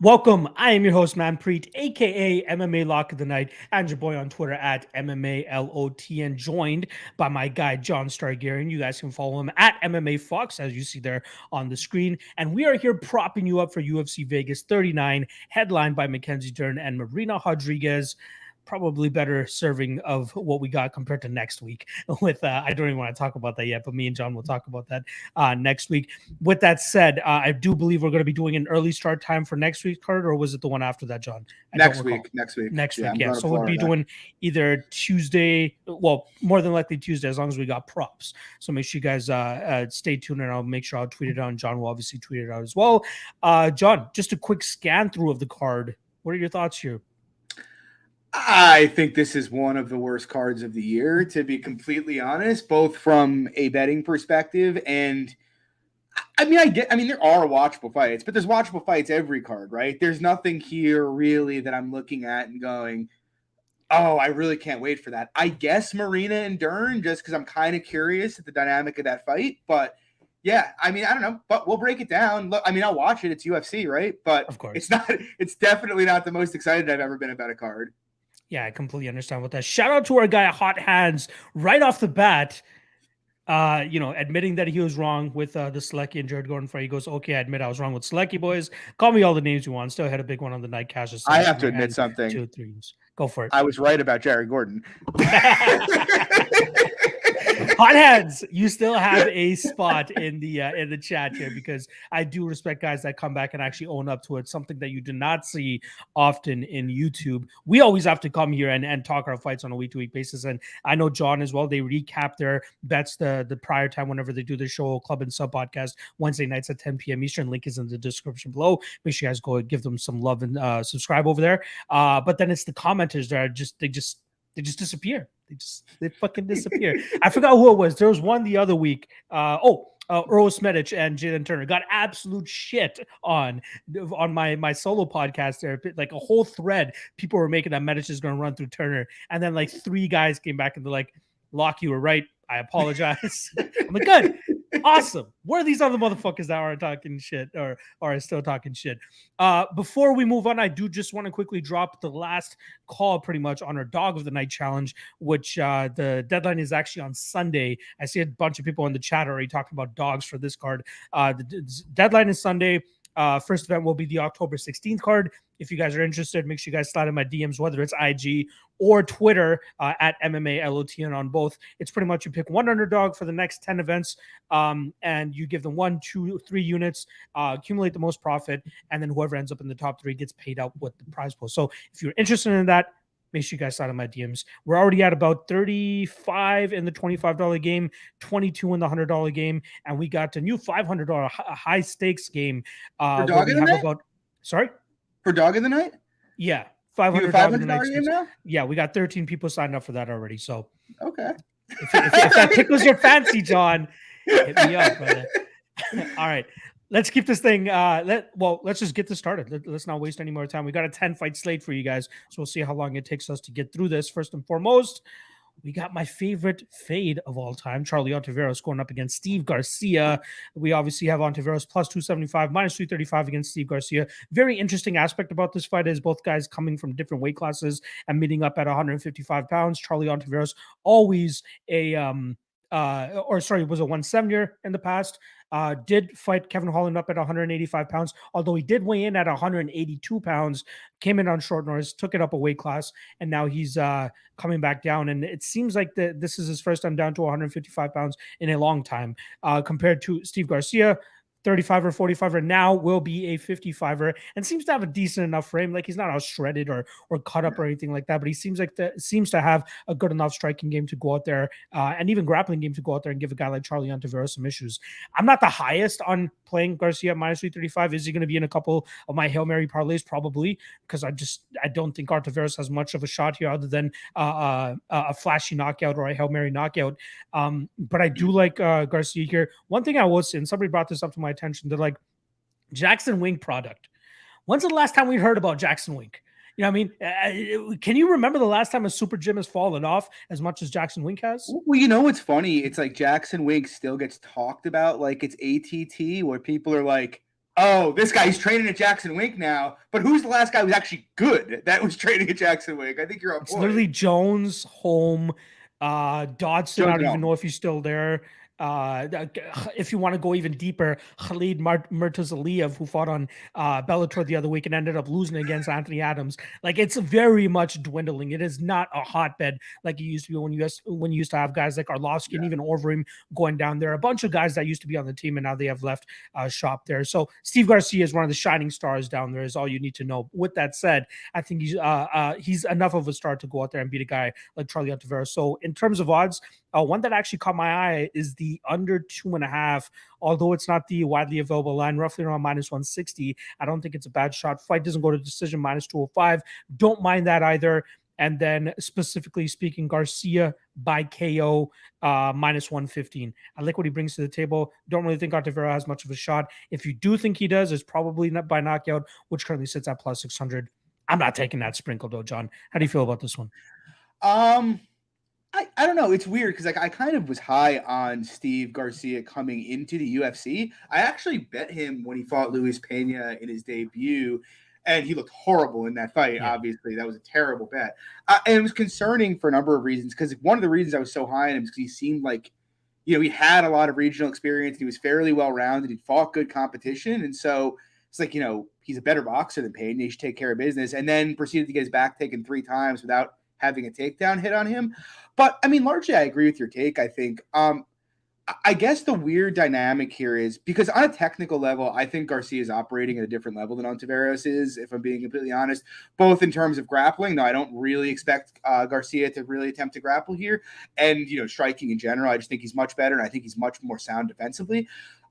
Welcome. I am your host, Manpreet, aka MMA Lock of the Night, and your boy on Twitter at MMALOTN, joined by my guy, John Stargarian. You guys can follow him at MMA Fox, as you see there on the screen. And we are here propping you up for UFC Vegas 39, headlined by Mackenzie Dern and Marina Rodriguez probably better serving of what we got compared to next week. With uh, I don't even want to talk about that yet, but me and John will talk about that uh, next week. With that said, uh, I do believe we're going to be doing an early start time for next week's card, or was it the one after that, John? I next week. Next week. Next yeah, week. Yeah. So we'll be doing either Tuesday, well, more than likely Tuesday, as long as we got props. So make sure you guys uh, uh, stay tuned, and I'll make sure I'll tweet it out. And John will obviously tweet it out as well. Uh, John, just a quick scan through of the card. What are your thoughts here? I think this is one of the worst cards of the year, to be completely honest, both from a betting perspective and I mean, I get, I mean, there are watchable fights, but there's watchable fights every card, right? There's nothing here really that I'm looking at and going, oh, I really can't wait for that. I guess Marina and Dern, just because I'm kind of curious at the dynamic of that fight, but yeah, I mean, I don't know, but we'll break it down. Look, I mean, I'll watch it. It's UFC, right? But of course, it's not. It's definitely not the most excited I've ever been about a card. Yeah, I completely understand what that. Shout out to our guy Hot Hands right off the bat. Uh, you know, admitting that he was wrong with uh, the Solecki and Jared Gordon fight. He goes, "Okay, I admit I was wrong with Solecki, boys. Call me all the names you want. Still had a big one on the night cash. I have to admit something. Two threes. Go for it. I was right about Jared Gordon. hot heads you still have a spot in the uh, in the chat here because i do respect guys that come back and actually own up to it something that you do not see often in youtube. We always have to come here and, and talk our fights on a week-to-week basis and i know john as well they recap their bets the the prior time whenever they do the show club and sub podcast wednesday nights at 10 p.m eastern. Link is in the description below. Make sure you guys go give them some love and uh, subscribe over there. Uh, but then it's the commenters that are just they just they just disappear. They just they fucking disappear. I forgot who it was. There was one the other week. Uh, oh, uh, Uroš Medić and Jalin Turner got absolute shit on on my my solo podcast there. Like a whole thread, people were making that Medić is going to run through Turner, and then like three guys came back and they're like, "Lock, you were right. I apologize." I'm like, "Good, awesome. Where are these other motherfuckers that are talking shit or are still talking shit? Uh, before we move on, I do just want to quickly drop the last call pretty much on our dog of the night challenge, which uh, the deadline is actually on Sunday. I see a bunch of people in the chat already talking about dogs for this card. Uh, the deadline is Sunday. Uh, first event will be the October 16th card. If you guys are interested, make sure you guys slide in my DMs, whether it's IG or Twitter uh, at MMA LOTN on both. It's pretty much you pick one underdog for the next 10 events um, and you give them one, two, three units, uh, accumulate the most profit, and then whoever ends up in the top three gets paid out with the prize pool. So if you're interested in that, make sure you guys slide in my DMs. We're already at about 35 in the $25 game, 22 in the $100 game, and we got a new $500 high stakes game. Uh, For dog of the night? About, sorry? For dog of the night? Yeah. 500 $500 game now? Yeah, we got 13 people signed up for that already. So, okay. If, if, if that tickles your fancy, John, hit me up. All right let's keep this thing uh let well let's just get this started let, us not waste any more time we got a 10 fight slate for you guys so we'll see how long it takes us to get through this first and foremost we got my favorite fade of all time, Charlie Ontiveros going up against Steve Garcia. We obviously have Ontiveros plus 275, minus 335 against Steve Garcia. Very interesting aspect about this fight is both guys coming from different weight classes and meeting up at 155 pounds. Charlie Ontiveros, always a um uh, or sorry, was a 170er in the past. Uh, did fight Kevin Holland up at 185 pounds, although he did weigh in at 182 pounds. Came in on short notice, took it up a weight class, and now he's uh, coming back down. And it seems like the, this is his first time down to 155 pounds in a long time, uh, compared to Steve Garcia, 35 or 45er now will be a 55er and seems to have a decent enough frame. Like he's not all shredded or or cut up or anything like that, but he seems like the seems to have a good enough striking game to go out there uh, and even grappling game to go out there and give a guy like Charlie Ontiveros some issues. I'm not the highest on playing Garcia at minus 335. Is he going to be in a couple of my Hail Mary parlays? Probably because I just I don't think Ontiveros has much of a shot here other than uh, uh, a flashy knockout or a Hail Mary knockout. Um, but I do like uh, Garcia here. One thing I say, and somebody brought this up to my attention. They're like Jackson Wink product. When's the last time we heard about Jackson Wink? You know, I mean, can you remember the last time a super gym has fallen off as much as Jackson Wink has? Well, you know what's funny? It's like Jackson Wink still gets talked about like it's ATT, where people are like, oh, this guy he's training at Jackson Wink now. But who's the last guy who's actually good that was training at Jackson Wink? I think you're on It's point. literally Jones, Holm, uh, Dodson. I don't even know if he's still there. Uh, if you want to go even deeper, Khalid Mart- Murtazaliyev, who fought on uh, Bellator the other week and ended up losing against Anthony Adams. Like it's very much dwindling. It is not a hotbed like it used to be when you guys, when you used to have guys like Arlovsky and even Overeem going down there. A bunch of guys that used to be on the team and now they have left uh, shop there. So Steve Garcia is one of the shining stars down there. Is all you need to know. With that said, I think he's uh, uh, he's enough of a star to go out there and beat a guy like Charlie Ontiveros. So in terms of odds, uh, one that actually caught my eye is the under two and a half. Although it's not the widely available line, roughly around minus 160. I don't think it's a bad shot. Fight doesn't go to decision minus 205. Don't mind that either. And then specifically speaking, Garcia by KO uh, minus 115. I like what he brings to the table. Don't really think Ontiveros has much of a shot. If you do think he does, it's probably not by knockout, which currently sits at plus 600. I'm not taking that sprinkle though, John. How do you feel about this one? Um, I, I don't know. It's weird because like I kind of was high on Steve Garcia coming into the UFC. I actually bet him when he fought Luis Pena in his debut, and he looked horrible in that fight. Yeah. Obviously, that was a terrible bet, uh, and it was concerning for a number of reasons. Because one of the reasons I was so high on him is because he seemed like, you know, he had a lot of regional experience. And he was fairly well rounded. He fought good competition, and so it's like you know he's a better boxer than Pena. He should take care of business, and then proceeded to get his back taken three times without having a takedown hit on him. But I mean, largely, I agree with your take. I think. Um, I- guess the weird dynamic here is because on a technical level, I think Garcia is operating at a different level than Ontiveros is. If I'm being completely honest, both in terms of grappling. Though I don't really expect uh, Garcia to really attempt to grapple here, and you know, striking in general. I just think he's much better, and I think he's much more sound defensively.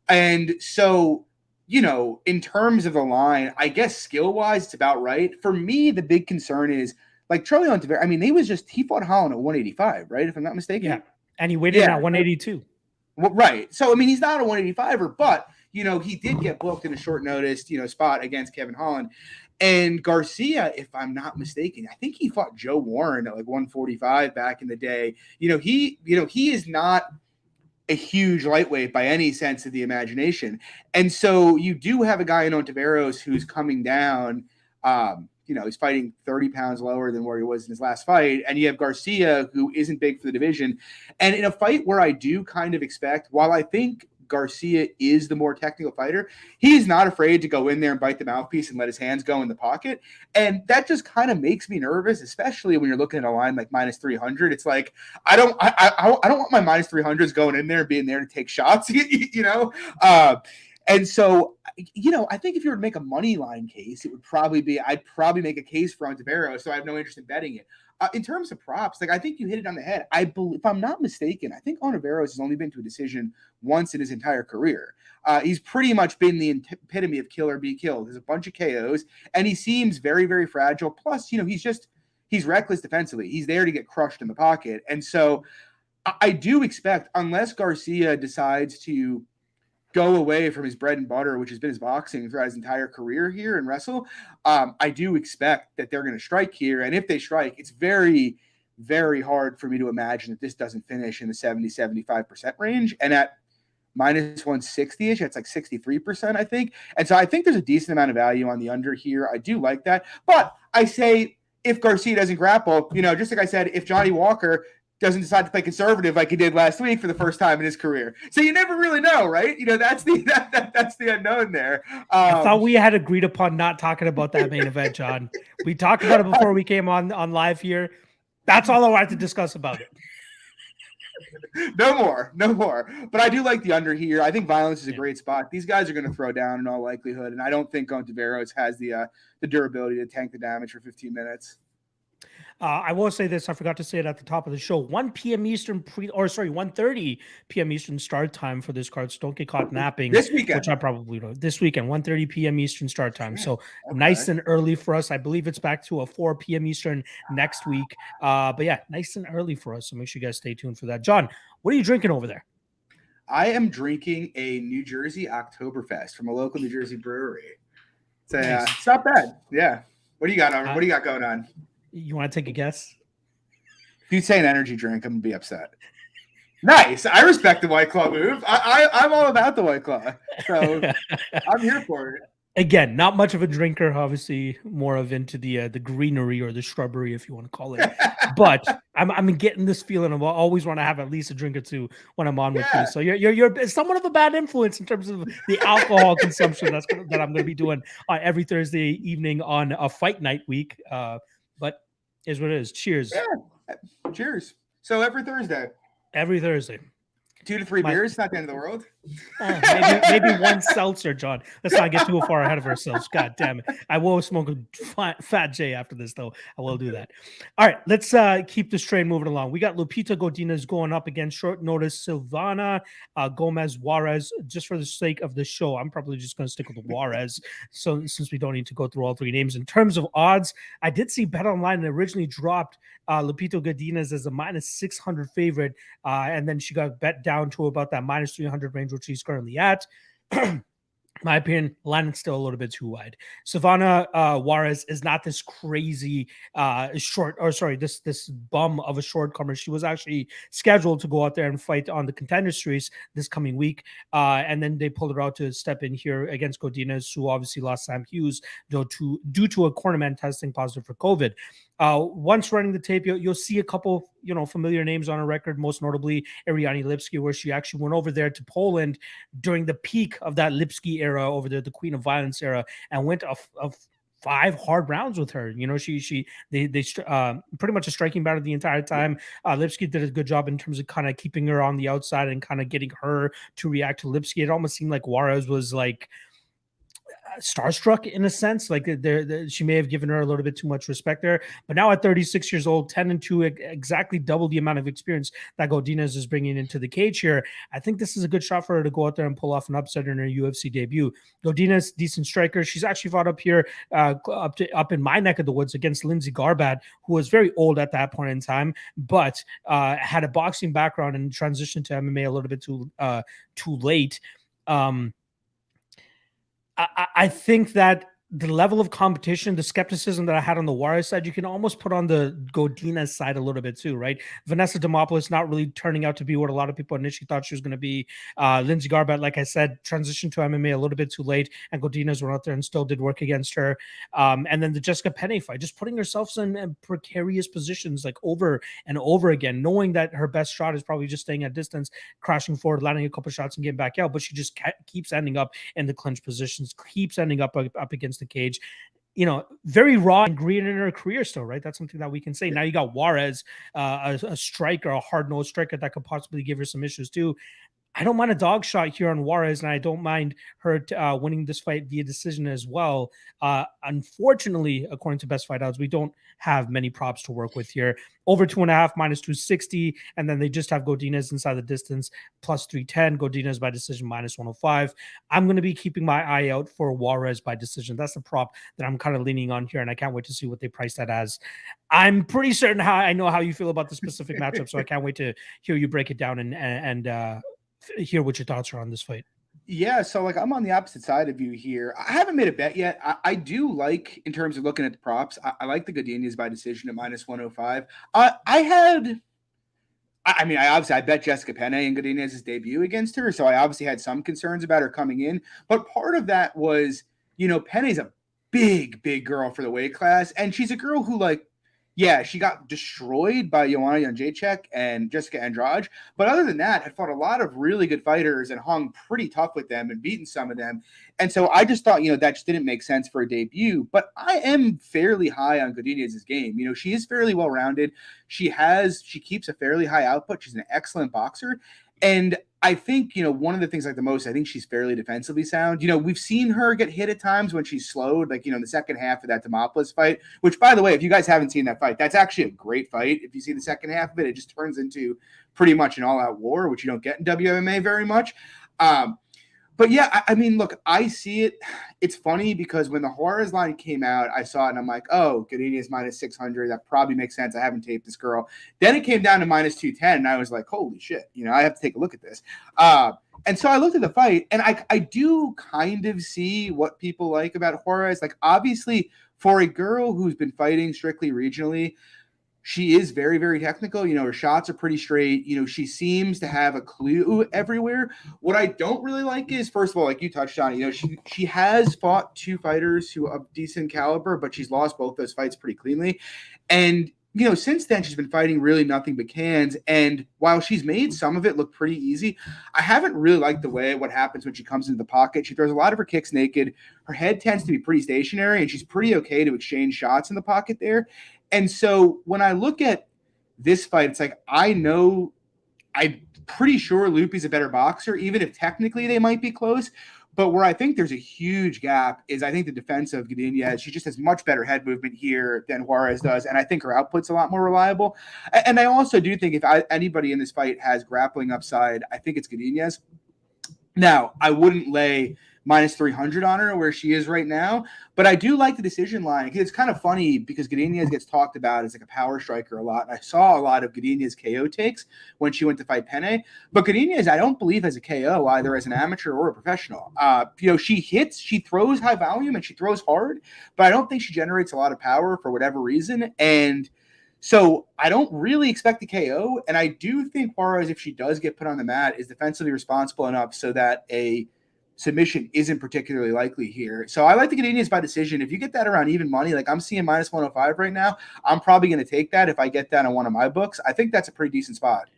And so, you know, in terms of the line, I guess skill wise, it's about right. For me, the big concern is like Charlie Ontiveros. I mean, he was just he fought Holland at 185, right? If I'm not mistaken. Yeah. And he weighed in Yeah. at 182. Well, right. So I mean, he's not a 185er, but you know, he did get booked in a short notice, you know, spot against Kevin Holland. And Garcia, if I'm not mistaken, I think he fought Joe Warren at like 145 back in the day. You know, he, you know, he is not a huge lightweight by any sense of the imagination. And so you do have a guy in Ontiveros who's coming down. Um, you know, he's fighting 30 pounds lower than where he was in his last fight. And you have Garcia, who isn't big for the division. And in a fight where I do kind of expect, while I think Garcia is the more technical fighter, he's not afraid to go in there and bite the mouthpiece and let his hands go in the pocket. And that just kind of makes me nervous, especially when you're looking at a line like minus 300. It's like, I don't, I, I, I don't want my minus 300s going in there and being there to take shots, you, you know? Uh, and so, you know, I think if you were to make a money line case, it would probably be I'd probably make a case for Ontivero, so I have no interest in betting it. Uh, in terms of props, like I think you hit it on the head. I believe, if I'm not mistaken, I think Ontiveros has only been to a decision once in his entire career. Uh, he's pretty much been the epitome of kill or be killed. There's a bunch of KOs, and he seems very, very fragile. Plus, you know, he's just he's reckless defensively. He's there to get crushed in the pocket, and so I, I do expect, unless Garcia decides to go away from his bread and butter, which has been his boxing throughout his entire career here and wrestle, um, I do expect that they're going to strike here. And if they strike, it's very, very hard for me to imagine that this doesn't finish in the 70, 75% range. And at minus 160 ish, it's like 63%, I think. And so I think there's a decent amount of value on the under here. I do like that. But I say, if Garcia doesn't grapple, you know, just like I said, if Johnny Walker doesn't decide to play conservative like he did last week for the first time in his career. So you never really know, right? You know, that's the that, that that's the unknown there. Um, I thought we had agreed upon not talking about that main event, John. We talked about it before we came on on live here. That's all I wanted to discuss about it. no more, no more. But I do like the under here. I think violence is a great spot. These guys are going to throw down in all likelihood, and I don't think Ontiveros has the uh, the durability to tank the damage for 15 minutes. Uh, I will say this. I forgot to say it at the top of the show. 1 p.m. Eastern pre or sorry, 1.30 p.m. Eastern start time for this card. So don't get caught napping. This weekend, Which I probably don't. This weekend, 1.30 p.m. Eastern start time. So Okay. nice and early for us. I believe it's back to a 4 p.m. Eastern next week. Uh, but yeah, nice and early for us. So make sure you guys stay tuned for that. John, what are you drinking over there? I am drinking a New Jersey Oktoberfest from a local New Jersey brewery. It's, a, uh, it's not bad. Yeah. What do you got on? Uh, What do you got going on? You want to take a guess? If you say an energy drink, I'm gonna be upset. Nice. I respect the White Claw move. I, I I'm all about the White Claw, so I'm here for it. Again, not much of a drinker. Obviously, more of into the uh, the greenery or the shrubbery, if you want to call it. but I'm I'm getting this feeling of I always want to have at least a drink or two when I'm on with you. So you're you're you're somewhat of a bad influence in terms of the alcohol consumption that's that I'm going to be doing uh, every Thursday evening on a fight night week. Uh, is what it is. Cheers. Yeah. Cheers. So every Thursday, Every Thursday. two to three My- beers, not the end of the world. Oh, maybe maybe one seltzer, John. Let's not get too far ahead of ourselves. God damn it! I will smoke a fat, fat J after this, though. I will do that. All right, let's uh, keep this train moving along. We got Lupita Godinez going up against short notice Silvana uh, Gomez Juarez. Just for the sake of the show, I'm probably just going to stick with Juarez. So since we don't need to go through all three names in terms of odds, I did see Bet Online originally dropped uh, Lupita Godinez as a minus 600 favorite, uh, and then she got bet down to about that minus 300 range, which she's currently at. My opinion, is still a little bit too wide. Silvana uh, Juarez is not this crazy uh, short, or sorry, this this bum of a short comer. She was actually scheduled to go out there and fight on the contender series this coming week, uh, and then they pulled her out to step in here against Godinez, who obviously lost Sam Hughes due to due to a cornerman testing positive for COVID. Uh, once running the tape, you'll, you'll see a couple, you know, familiar names on a record, most notably Ariane Lipski, where she actually went over there to Poland during the peak of that Lipski era, over there, the Queen of Violence era, and went of of five hard rounds with her. You know, she she they they uh, pretty much a striking battle the entire time. Uh, Lipski did a good job in terms of kind of keeping her on the outside and kind of getting her to react to Lipski. It almost seemed like Juarez was like starstruck in a sense like there she may have given her a little bit too much respect there. But now at 36 years old 10 and 2 exactly double the amount of experience that Godinez is bringing into the cage here I think this is a good shot for her to go out there and pull off an upset in her UFC debut. Godinez decent striker. She's actually fought up here uh up to up in my neck of the woods against Lindsey Garbatt who was very old at that point in time but uh had a boxing background and transitioned to MMA a little bit too uh too late. Um I, I- think that the level of competition, the skepticism that I had on the Juarez side, you can almost put on the Godinez side a little bit too, right? Vanessa Demopoulos not really turning out to be what a lot of people initially thought she was going to be. Uh, Lindsey Garbatt, like I said, transitioned to MMA a little bit too late, and Godinez went out there and still did work against her. Um, and then the Jessica Penne fight, just putting herself in, in precarious positions like over and over again, knowing that her best shot is probably just staying at distance, crashing forward, landing a couple shots, and getting back out. But she just keeps ending up in the clinch positions, keeps ending up up against the cage. You know, very raw and green in her career still, right? That's something that we can say. Now you got Juarez, uh, a, a striker, a hard nosed striker that could possibly give her some issues too. I don't mind a dog shot here on Juarez, and I don't mind her uh, winning this fight via decision as well. Uh, unfortunately, according to Best Fight Odds, we don't have many props to work with here. Over two and a half, minus 260, and then they just have Godinez inside the distance, plus 310. Godinez by decision, minus 105. I'm going to be keeping my eye out for Juarez by decision. That's the prop that I'm kind of leaning on here, and I can't wait to see what they price that as. I'm pretty certain how I know how you feel about the specific matchup, so I can't wait to hear you break it down and and uh, hear what your thoughts are on this fight. Yeah, so like I'm on the opposite side of you here. I haven't made a bet yet. I, I do like, in terms of looking at the props, I, I like the Godinez by decision at minus 105. Uh, I had, I, I mean, I obviously I bet Jessica Penne and Godinez's debut against her, so I obviously had some concerns about her coming in. But part of that was, you know, Penne's a big, big girl for the weight class, and she's a girl who like. Yeah, she got destroyed by Joanna Jędrzejczyk and Jessica Andrade. But other than that, had fought a lot of really good fighters and hung pretty tough with them and beaten some of them. And so I just thought, you know, that just didn't make sense for a debut. But I am fairly high on Godinez's game. You know, she is fairly well rounded. She has, she keeps a fairly high output. She's an excellent boxer. And I think, you know, one of the things like the most, I think she's fairly defensively sound. You know, we've seen her get hit at times when she's slowed, like, you know, in the second half of that Demopoulos fight, which, by the way, if you guys haven't seen that fight, that's actually a great fight. If you see the second half of it, it just turns into pretty much an all out war, which you don't get in WMMA very much. Um, but yeah, I, I mean, look, I see it. It's funny because when the Juarez line came out, I saw it and I'm like, oh, Godinez minus 600. That probably makes sense. I haven't taped this girl. Then it came down to minus 210, and I was like, holy shit, you know, I have to take a look at this. Uh, and so I looked at the fight, and I, I do kind of see what people like about Juarez. Like, obviously, for a girl who's been fighting strictly regionally, she is very, very technical. You know, her shots are pretty straight. You know, she seems to have a clue everywhere. What I don't really like is, first of all, like you touched on, you know, she she has fought two fighters who are of decent caliber, but she's lost both those fights pretty cleanly. And you know, since then she's been fighting really nothing but cans. And while she's made some of it look pretty easy, I haven't really liked the way what happens when she comes into the pocket. She throws a lot of her kicks naked. Her head tends to be pretty stationary, and she's pretty okay to exchange shots in the pocket there. And so when I look at this fight, it's like I know I'm pretty sure Loopy's a better boxer, even if technically they might be close. But where I think there's a huge gap is I think the defense of Godinez, she just has much better head movement here than Juarez does. And I think her output's a lot more reliable. And I also do think if I, anybody in this fight has grappling upside, I think it's Godinez. Now, I wouldn't lay – minus 300 on her where she is right now. But I do like the decision line. It's kind of funny because Godinez gets talked about as like a power striker a lot. And I saw a lot of Godinez KO takes when she went to fight Penne. But Godinez, I don't believe has a KO either as an amateur or a professional. Uh, you know, she hits, she throws high volume and she throws hard, but I don't think she generates a lot of power for whatever reason. And so I don't really expect a KO. And I do think Juarez, if she does get put on the mat, is defensively responsible enough so that a submission isn't particularly likely here. So I like the Godinez by decision. If you get that around even money, like I'm seeing minus 105 right now, I'm probably going to take that if I get that on one of my books. I think that's a pretty decent spot.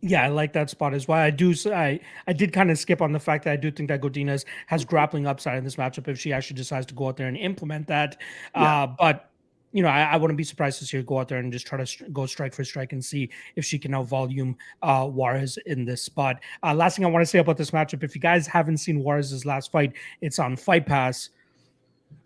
Yeah, I like that spot as well. I do. I I did kind of skip on the fact that I do think that Godinez has grappling upside in this matchup if she actually decides to go out there and implement that. Yeah. Uh, but you know, I, I, wouldn't be surprised to see her go out there and just try to st- go strike for strike and see if she can out volume uh, Juarez in this spot. Uh, last thing I want to say about this matchup, if you guys haven't seen Juarez's last fight, it's on Fight Pass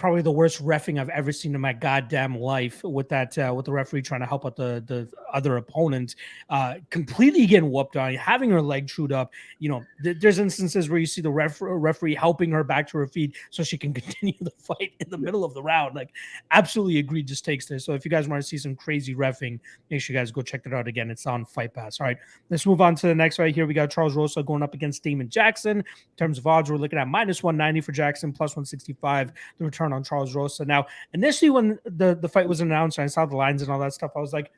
probably the worst refing I've ever seen in my goddamn life with that uh, with the referee trying to help out the the other opponent, uh, completely getting whooped on, having her leg chewed up. You know, th- there's instances where you see the ref- referee helping her back to her feet so she can continue the fight in the middle of the round. Like, absolutely egregious takes there. So if you guys want to see some crazy refing, make sure you guys go check that out again. It's on Fight Pass. All right, let's move on to the next right here. We got Charles Rosa going up against Damon Jackson. In terms of odds, we're looking at minus 190 for Jackson, plus 165 the return on Charles Rosa. Now, initially when the the fight was announced, and I saw the lines and all that stuff, I was like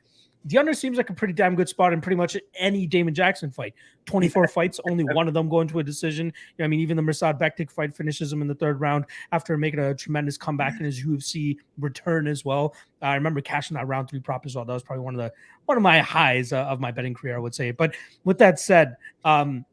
the under seems like a pretty damn good spot in pretty much any Damon Jackson fight. 24 fights, only one of them going to a decision. You know, I mean, even the Mirsad Bektic fight finishes him in the third round after making a tremendous comeback in his UFC return as well. Uh, I remember cashing that round three prop as well. That was probably one of the one of my highs uh, of my betting career, I would say. But with that said, um,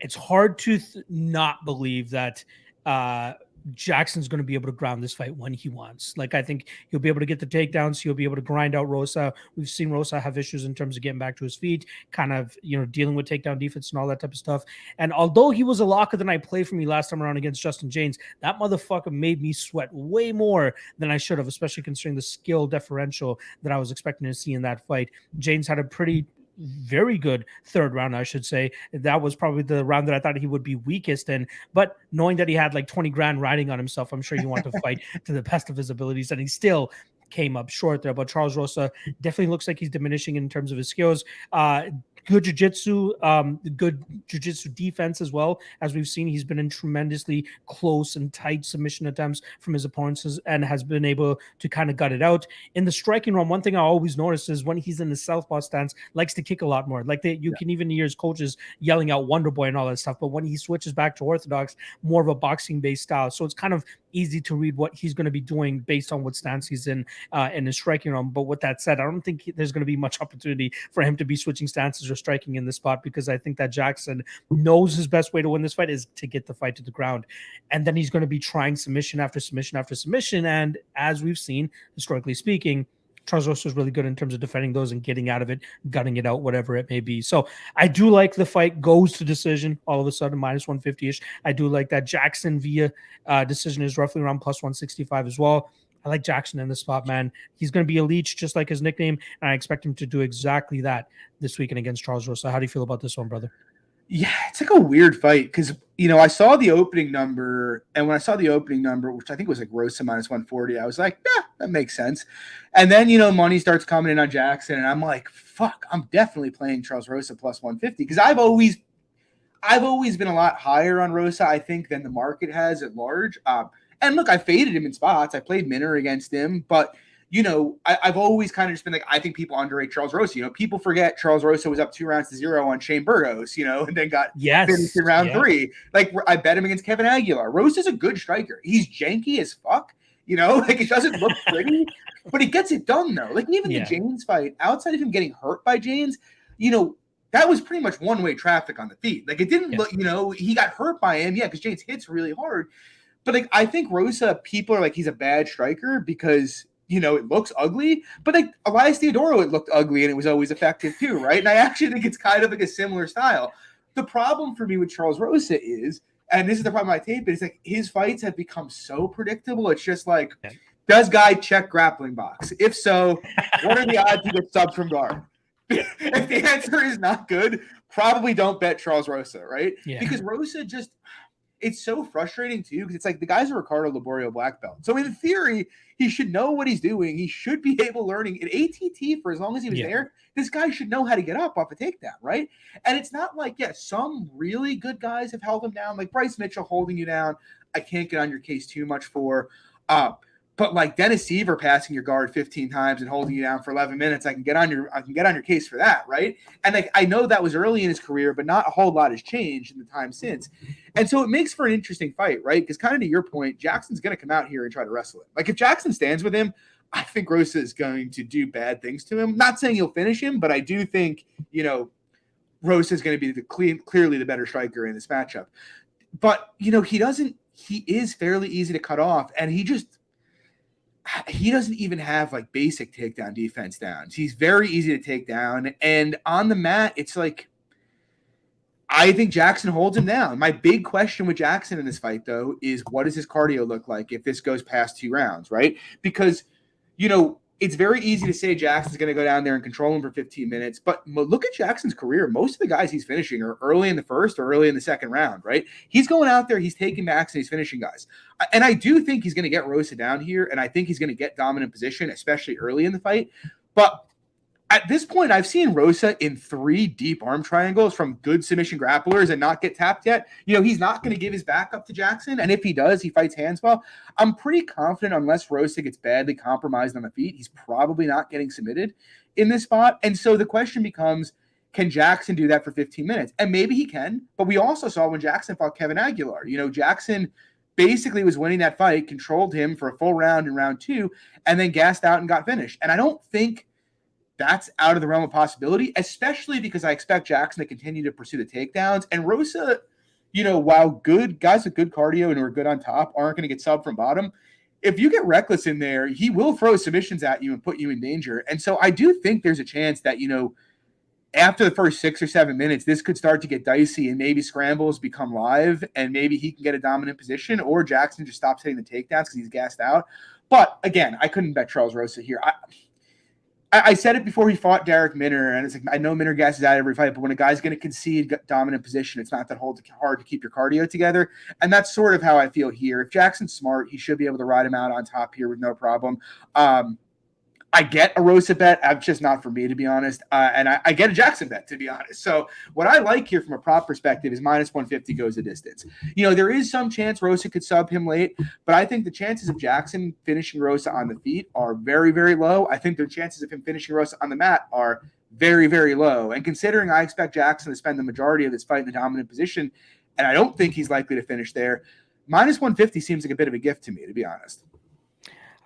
it's hard to th- not believe that uh, Jackson's going to be able to ground this fight when he wants. Like I think he'll be able to get the takedowns. He'll be able to grind out Rosa. We've seen Rosa have issues in terms of getting back to his feet, kind of you know dealing with takedown defense and all that type of stuff. And although he was a locker than I played for me last time around against Justin Jaynes, that motherfucker made me sweat way more than I should have, especially considering the skill differential that I was expecting to see in that fight. Jaynes had a pretty very good third round, I should say. That was probably the round that I thought he would be weakest in. But knowing that he had like 20 grand riding on himself, I'm sure he wanted to fight to the best of his abilities. And he still came up short there. But Charles Rosa definitely looks like he's diminishing in terms of his skills. Uh, good jiu-jitsu, um, good jiu-jitsu defense as well. As we've seen, he's been in tremendously close and tight submission attempts from his opponents and has been able to kind of gut it out. In the striking realm, one thing I always notice is when he's in the southpaw stance, likes to kick a lot more. Like they, you yeah. can even hear his coaches yelling out Wonder Boy and all that stuff. But when he switches back to orthodox, more of a boxing-based style. So it's kind of easy to read what he's going to be doing based on what stance he's in uh, in his striking realm. But with that said, I don't think there's going to be much opportunity for him to be switching stances or striking in this spot because I think that Jackson knows his best way to win this fight is to get the fight to the ground. And then he's going to be trying submission after submission after submission. And as we've seen, historically speaking, Charles Rosa is really good in terms of defending those and getting out of it, gutting it out, whatever it may be. So I do like the fight goes to decision all of a sudden, minus 150 ish. I do like that Jackson via uh, decision is roughly around plus 165 as well. I like Jackson in the spot, man. He's going to be a leech, just like his nickname, and I expect him to do exactly that this weekend against Charles Rosa. How do you feel about this one, brother? Yeah, it's like a weird fight because you know I saw the opening number, and when I saw the opening number, which I think was like Rosa minus one forty, I was like, yeah, that makes sense. And then you know money starts coming in on Jackson, and I'm like, fuck, I'm definitely playing Charles Rosa plus one fifty because I've always, I've always been a lot higher on Rosa, I think, than the market has at large. Um, and look, I faded him in spots. I played Minner against him, but you know, I, have always kind of just been like, I think people underrate Charles Rosa. You know, people forget Charles Rosa was up two rounds to zero on Shane Burgos, you know, and then got yes. finished in round yeah. three. Like I bet him against Kevin Aguilar. Rosa's a good striker. He's janky as fuck. You know, like it doesn't look pretty, but he gets it done though. Like even yeah. the Jaynes fight, outside of him getting hurt by Jaynes, you know, that was pretty much one way traffic on the feet. Like it didn't yes. look, you know, he got hurt by him, yeah, because Jaynes hits really hard. But like I think Rosa, people are like he's a bad striker because you know, it looks ugly, but like Elias Theodorou, it looked ugly and it was always effective too, right? And I actually think it's kind of like a similar style. The problem for me with Charles Rosa is, and this is the problem I tape, is like his fights have become so predictable. It's just like, does guy check grappling box? If so, what are the odds he gets subs from guard? if the answer is not good, probably don't bet Charles Rosa, right? Yeah. Because Rosa just it's so frustrating too because it's like the guy's a Ricardo Liborio black belt. So in theory, he should know what he's doing. He should be able learning at ATT for as long as he was yeah. there. This guy should know how to get up off a takedown, right? And it's not like, yeah, some really good guys have held him down, like Bryce Mitchell holding you down. I can't get on your case too much for. Uh, but like Dennis Siver passing your guard 15 times and holding you down for 11 minutes, I can get on your I can get on your case for that, right? And like I know that was early in his career, but not a whole lot has changed in the time since. And so it makes for an interesting fight, right? Because kind of to your point, Jackson's going to come out here and try to wrestle him. Like if Jackson stands with him, I think Rosa is going to do bad things to him. Not saying he'll finish him, but I do think you know Rosa is going to be the clearly the better striker in this matchup. But you know he doesn't. He is fairly easy to cut off, and he just he doesn't even have like basic takedown defense downs. He's very easy to take down. And on the mat, it's like I think Jackson holds him down. My big question with Jackson in this fight, though, is what does his cardio look like if this goes past two rounds, right? Because, you know, it's very easy to say Jackson's going to go down there and control him for 15 minutes. But look at Jackson's career. Most of the guys he's finishing are early in the first or early in the second round, right? He's going out there, he's taking backs, and he's finishing guys. And I do think he's going to get Rosa down here, and I think he's going to get dominant position, especially early in the fight. But at this point, I've seen Rosa in three deep arm triangles from good submission grapplers and not get tapped yet. You know, he's not going to give his back up to Jackson. And if he does, he fights hands well. I'm pretty confident, unless Rosa gets badly compromised on the feet, he's probably not getting submitted in this spot. And so the question becomes can Jackson do that for 15 minutes? And maybe he can. But we also saw when Jackson fought Kevin Aguilar, you know, Jackson basically was winning that fight, controlled him for a full round in round two, and then gassed out and got finished. And I don't think that's out of the realm of possibility, especially because I expect Jackson to continue to pursue the takedowns. And Rosa, you know, while good guys with good cardio and who are good on top aren't going to get sub from bottom, if you get reckless in there, he will throw submissions at you and put you in danger. And so I do think there's a chance that, you know, after the first six or seven minutes, this could start to get dicey and maybe scrambles become live and maybe he can get a dominant position or Jackson just stops hitting the takedowns because he's gassed out. But again, I couldn't bet Charles Rosa here. I, I, I, said it before he fought Derek Minner, and it's like I know Minner gasses out every fight, but when a guy's going to concede dominant position, it's not that hard to keep your cardio together, and that's sort of how I feel here. If Jackson's smart, he should be able to ride him out on top here with no problem. Um, I get a Rosa bet. I'm just not for me, to be honest. Uh, and I, I, get a Jackson bet, to be honest. So what I like here from a prop perspective is minus 150 goes the distance. You know, there is some chance Rosa could sub him late, but I think the chances of Jackson finishing Rosa on the feet are very, very low. I think the chances of him finishing Rosa on the mat are very, very low. And considering I expect Jackson to spend the majority of this fight in the dominant position, and I don't think he's likely to finish there, minus 150 seems like a bit of a gift to me, to be honest.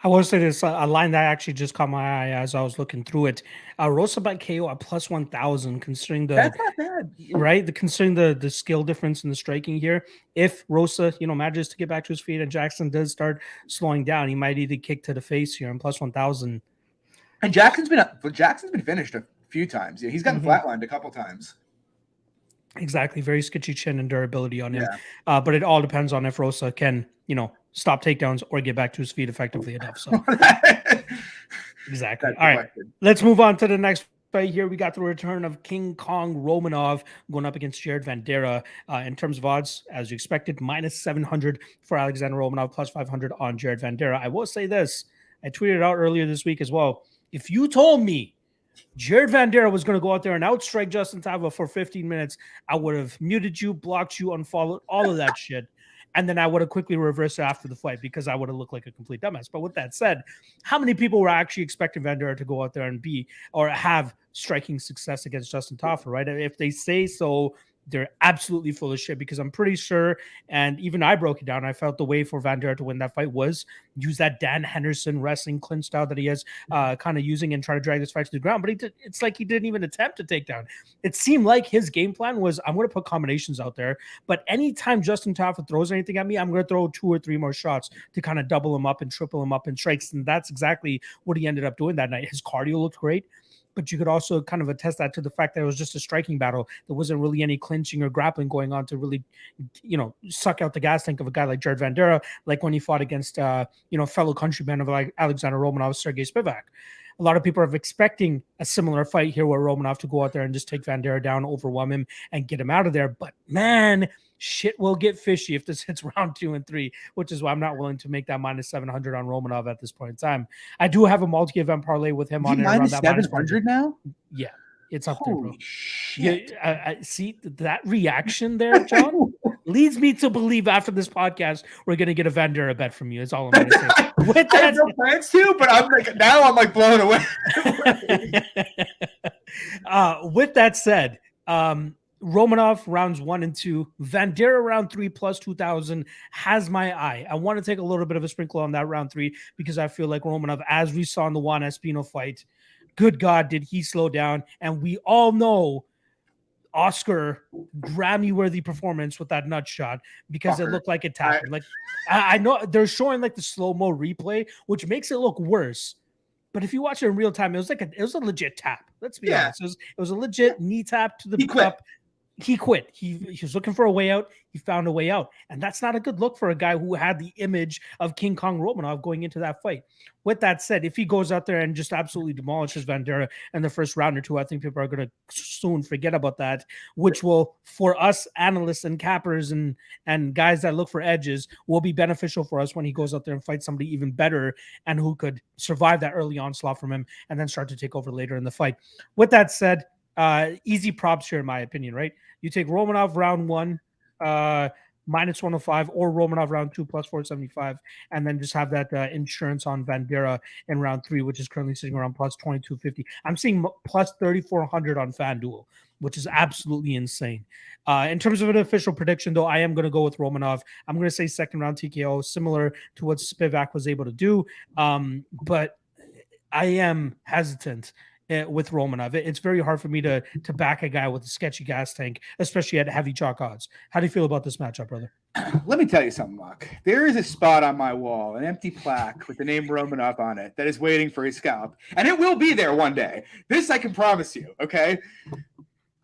I will say this a line that actually just caught my eye as I was looking through it. Uh, Rosa by KO at plus one thousand, considering the that's not bad, right? The considering the the skill difference in the striking here. If Rosa, you know, manages to get back to his feet and Jackson does start slowing down, he might either kick to the face here and plus one thousand. And Jackson's been Jackson's been finished a few times. Yeah, he's gotten mm-hmm. flatlined a couple times. Exactly, very sketchy chin and durability on him. Yeah. Uh, but it all depends on if Rosa can, you know, stop takedowns or get back to his feet effectively enough. So exactly. That's All right. Let's move on to the next fight here. We got the return of King Kong Romanov going up against Jared Vanderaa. Uh, in terms of odds, as you expected, minus 700 for Alexander Romanov, plus 500 on Jared Vanderaa. I will say this. I tweeted out earlier this week as well. If you told me Jared Vanderaa was going to go out there and outstrike Justin Tafa for 15 minutes, I would have muted you, blocked you, unfollowed, all of that shit and then I would have quickly reversed it after the fight because I would have looked like a complete dumbass. But with that said, how many people were actually expecting Vanderaa to go out there and be or have striking success against Justin Tafa, right? If they say so, they're absolutely full of shit because I'm pretty sure, and even I broke it down. I felt the way for Vanderaa to win that fight was use that Dan Henderson wrestling clinch style that he has uh, kind of using and try to drag this fight to the ground. But he did, it's like he didn't even attempt to take down. It seemed like his game plan was I'm going to put combinations out there, but anytime Justin Tafa throws anything at me, I'm going to throw two or three more shots to kind of double him up and triple him up in strikes. And that's exactly what he ended up doing that night. His cardio looked great but you could also kind of attest that to the fact that it was just a striking battle. There wasn't really any clinching or grappling going on to really, you know, suck out the gas tank of a guy like Jared Vanderaa, like when he fought against, uh, you know, fellow countryman of like Alexander Romanov, Sergey Spivak. A lot of people are expecting a similar fight here where Romanov to go out there and just take Vanderaa down, overwhelm him, and get him out of there. But man, shit will get fishy if this hits round two and three, which is why I'm not willing to make that minus 700 on Romanov at this point in time. I do have a multi event parlay with him on it minus 700 now. Yeah, it's up Holy there, bro. shit. Yeah, I, I see that reaction there, John, leads me to believe after this podcast we're gonna get a Vanderaa bet from you. Is all I'm gonna say. With I that have no plans to, but I'm like now I'm like blown away. uh, with that said, um, Romanov rounds one and two, Vanderaa round three plus 2000 has my eye. I want to take a little bit of a sprinkle on that round three because I feel like Romanov, as we saw in the Juan Espino fight, good God, did he slow down? And we all know Oscar Grammy worthy performance with that nut shot because it looked like it happened. Like I, I know they're showing like the slow mo replay, which makes it look worse. But if you watch it in real time, it was like a it was a legit tap. Let's be Yeah. honest. It was, it was a legit knee tap to the He cup. He quit. He, he was looking for a way out. He found a way out. And that's not a good look for a guy who had the image of King Kong Romanov going into that fight. With that said, if he goes out there and just absolutely demolishes Vanderaa in the first round or two, I think people are going to soon forget about that, which will, for us analysts and cappers and and guys that look for edges, will be beneficial for us when he goes out there and fights somebody even better and who could survive that early onslaught from him and then start to take over later in the fight. With that said, uh, easy props here, in my opinion, right? You take Romanov round one, uh, minus 105, or Romanov round two plus 475, and then just have that uh, insurance on Vanderaa in round three, which is currently sitting around plus 2250. I'm seeing plus 3400 on FanDuel, which is absolutely insane. Uh, in terms of an official prediction, though, I am going to go with Romanov. I'm going to say second round TKO, similar to what Spivak was able to do. Um, but I am hesitant with Romanov. It's very hard for me to to back a guy with a sketchy gas tank, especially at heavy chalk odds. How do you feel about this matchup, brother? Let me tell you something, Mark. There is a spot on my wall, an empty plaque with the name Romanov on it that is waiting for his scalp. And it will be there one day. This I can promise you, okay?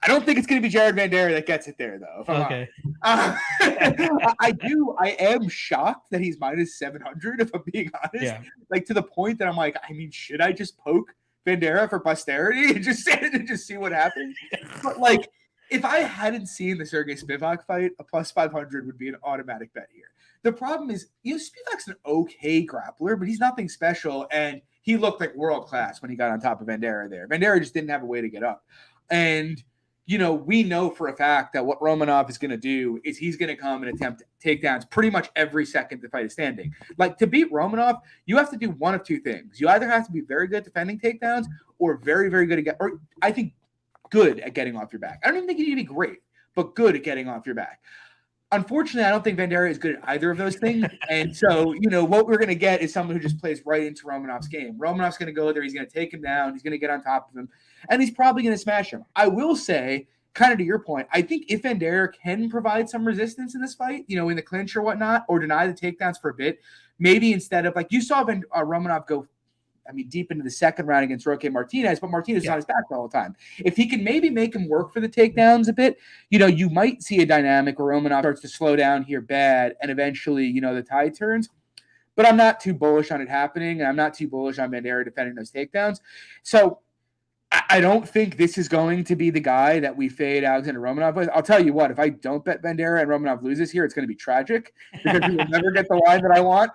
I don't think it's going to be Jared Vanderaa that gets it there, though. Okay, Uh, I- I do. I am shocked that he's minus 700, if I'm being honest. yeah, Like to the point that I'm like, I mean, should I just poke Vanderaa for posterity and just and just see what happens? But like, if I hadn't seen the Sergey Spivak fight, a plus 500 would be an automatic bet here. The problem is, you know, Spivak's an okay grappler, but he's nothing special. And he looked like world class when he got on top of Vanderaa there. Vanderaa just didn't have a way to get up. And you know, we know for a fact that what Romanov is going to do is he's going to come and attempt takedowns pretty much every second the fight is standing. Like to beat Romanov, you have to do one of two things. You either have to be very good at defending takedowns or very, very good at get, or I think good at getting off your back. I don't even think you need to be great, but good at getting off your back. Unfortunately, I don't think Vanderaa is good at either of those things. And so, you know, what we're going to get is someone who just plays right into Romanov's game. Romanov's going to go there. He's going to take him down. He's going to get on top of him and he's probably going to smash him. I will say, kind of to your point, I think if Vanderaa can provide some resistance in this fight, you know, in the clinch or whatnot, or deny the takedowns for a bit, maybe instead of like you saw Van, uh, Romanov go, I mean, deep into the second round against Roque Martinez, but Martinez is Yeah. on his back all the whole time. If he can maybe make him work for the takedowns a bit, you know, you might see a dynamic where Romanov starts to slow down here bad, and eventually, you know, the tide turns. But I'm not too bullish on it happening, and I'm not too bullish on Vanderaa defending those takedowns. So I I don't think this is going to be the guy that we fade Alexander Romanov with. I'll tell you what, if I don't bet Vanderaa and Romanov loses here, it's going to be tragic because we will never get the line that I want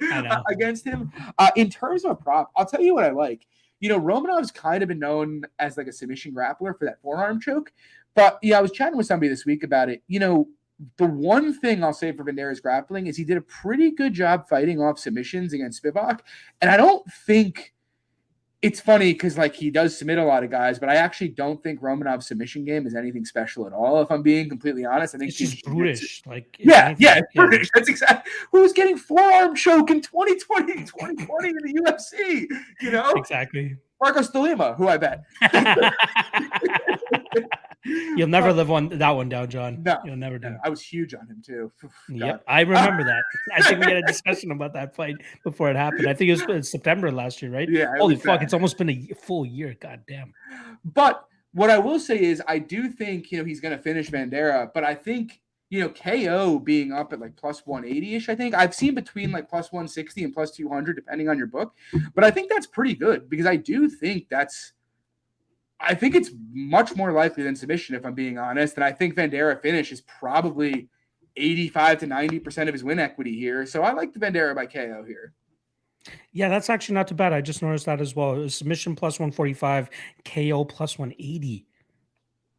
know. against him. Uh, in terms of a prop, I'll tell you what I like. You know, Romanov's kind of been known as like a submission grappler for that forearm choke. But yeah, I was chatting with somebody this week about it. You know, the one thing I'll say for Vanderaa's grappling is he did a pretty good job fighting off submissions against Spivak. And I don't think it's funny because like he does submit a lot of guys, but I actually don't think Romanov's submission game is anything special at all. If I'm being completely honest, I think it's just brutish. Like yeah, yeah, yeah, brutish. That's exactly who's getting forearm choke in 2020, 2020 in the UFC. You know exactly. Marcos de Lima, who I bet. You'll never live one that one down, John. No, you'll never do. No, I was huge on him too. yep, I remember that. I think we had a discussion about that fight before it happened. I think it was September last year, right? Yeah. Holy fuck! It's almost been a full year. God damn. But what I will say is, I do think you know he's going to finish Vanderaa, but I think you know KO being up at like plus 180 ish. I think I've seen between like plus 160 and plus 200 depending on your book, but I think that's pretty good because I do think that's I think it's much more likely than submission, if I'm being honest. And I think Vanderaa finish is probably 85 to 90% of his win equity here. So I like the Vanderaa by KO here. Yeah, that's actually not too bad. I just noticed that as well. Submission plus 145, KO plus 180.